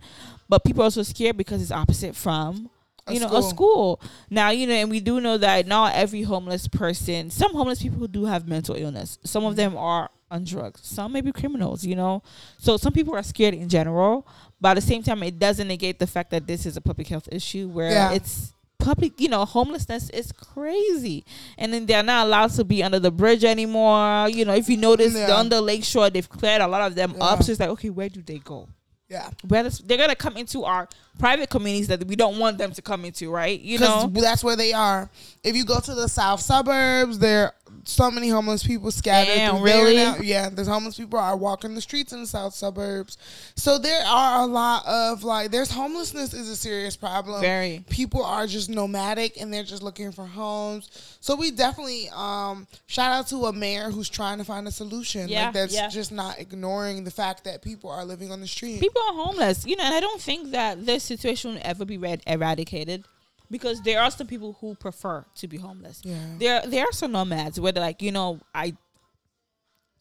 but people are so scared because it's opposite from A you know a school. school. Now you know, and we do know that not every homeless person. Some homeless people do have mental illness. Some of mm-hmm. them are on drugs. Some may be criminals. You know, so some people are scared in general. But at the same time, it doesn't negate the fact that this is a public health issue where Yeah. it's public. You know, homelessness is crazy, and then they're not allowed to be under the bridge anymore. You know, if you notice, Yeah. the on the lakeshore, they've cleared a lot of them up. So it's like, okay, where do they go? Yeah. where this- they're gonna come into our private communities that we don't want them to come into, right? You know, that's where they are. If you go to the south suburbs, there are so many homeless people scattered Damn, really? Yeah, there's homeless people are walking the streets in the south suburbs. So there are a lot of like there's homelessness is a serious problem. Very. People are just nomadic and they're just looking for homes. So we definitely um shout out to a mayor who's trying to find a solution. Yeah, like that's yeah. just not ignoring the fact that people are living on the street. people are homeless, you know, and I don't think that this situation will ever be read, eradicated because there are some people who prefer to be homeless. Yeah. There, there are some nomads where they're like, you know, I.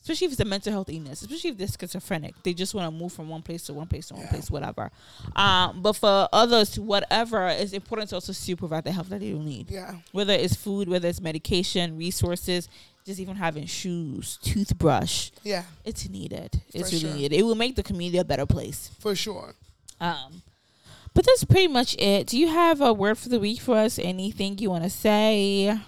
Especially if it's a mental health illness, especially if they're schizophrenic, they just want to move from one place to one place to one Yeah. place, whatever. Um, but for others, whatever, it's important to also still provide the help that they will need. yeah. whether it's food, whether it's medication, resources, just even having shoes, toothbrush, Yeah. it's needed. It's For really sure. needed. It will make the community a better place. For sure. Um, but that's pretty much it. Do you have a word for the week for us? Anything you want to say,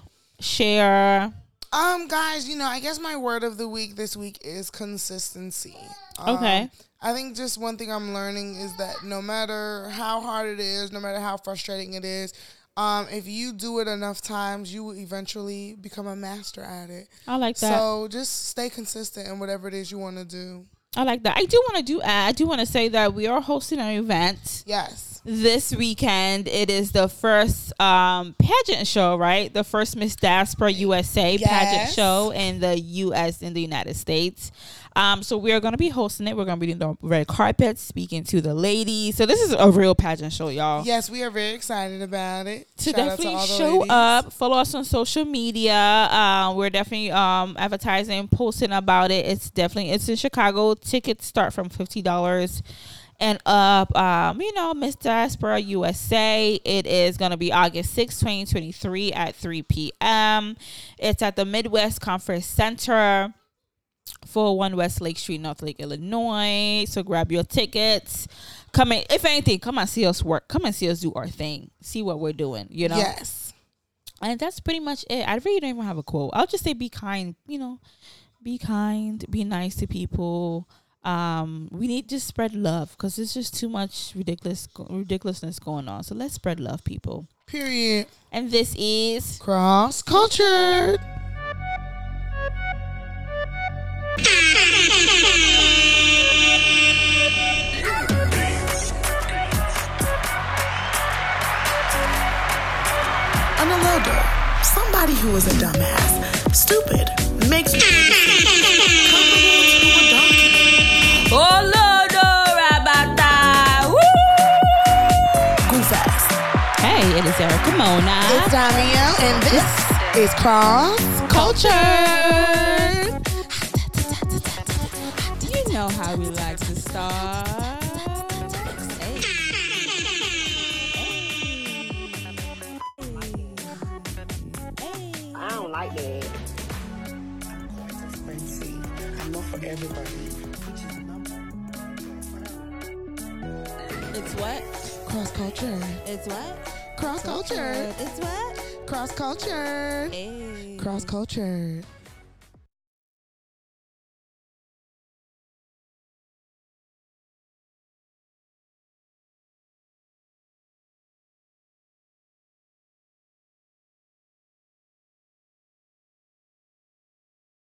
share? Um, guys, you know, I guess my word of the week this week is consistency. Um, Okay. I think just one thing I'm learning is that no matter how hard it is, no matter how frustrating it is, um, if you do it enough times, you will eventually become a master at it. I like that. So just stay consistent in whatever it is you want to do. I like that. I do want to do. I do want to say that we are hosting an event Yes. This weekend. It is the first um, pageant show, right? The first Miss Diaspora USA pageant show in the U.S. in the United States. Um, so we are going to be hosting it. We're going to be doing the red carpet, speaking to the ladies. So this is a real pageant show, y'all. Yes, we are very excited about it. So Shout out to definitely the show ladies. up. Follow us on social media. Uh, we're definitely um, advertising, posting about it. It's definitely it's in Chicago. Tickets start from fifty dollars and up. Um, you know, Miss Diaspora USA. It is gonna be August 6, 2023 at 3 p.m. It's at the Midwest Conference Center. 401 West Lake Street, Northlake, Illinois. So grab your tickets. Come in, if anything, come and see us work. Come and see us do our thing. See what we're doing, you know? Yes. And that's pretty much it. I really don't even have a quote. I'll just say be kind, you know, be kind, be nice to people. Um, we need to spread love because there's just too much ridiculous ridiculousness going on. So let's spread love, people. Period. And this is Cross cultured. An elder, somebody who is a dumbass, stupid, makes donkey, Oh Lord, Rabata. goof ass. Hey, it is Erica Mona. It's Damiel, and this is Cross Culture. Do you know how we like to start. Hey. Hey. I don't like that. I know for everybody. It's what? Cross culture. It's what? Cross culture. It's what? Cross culture. Hey. Cross culture.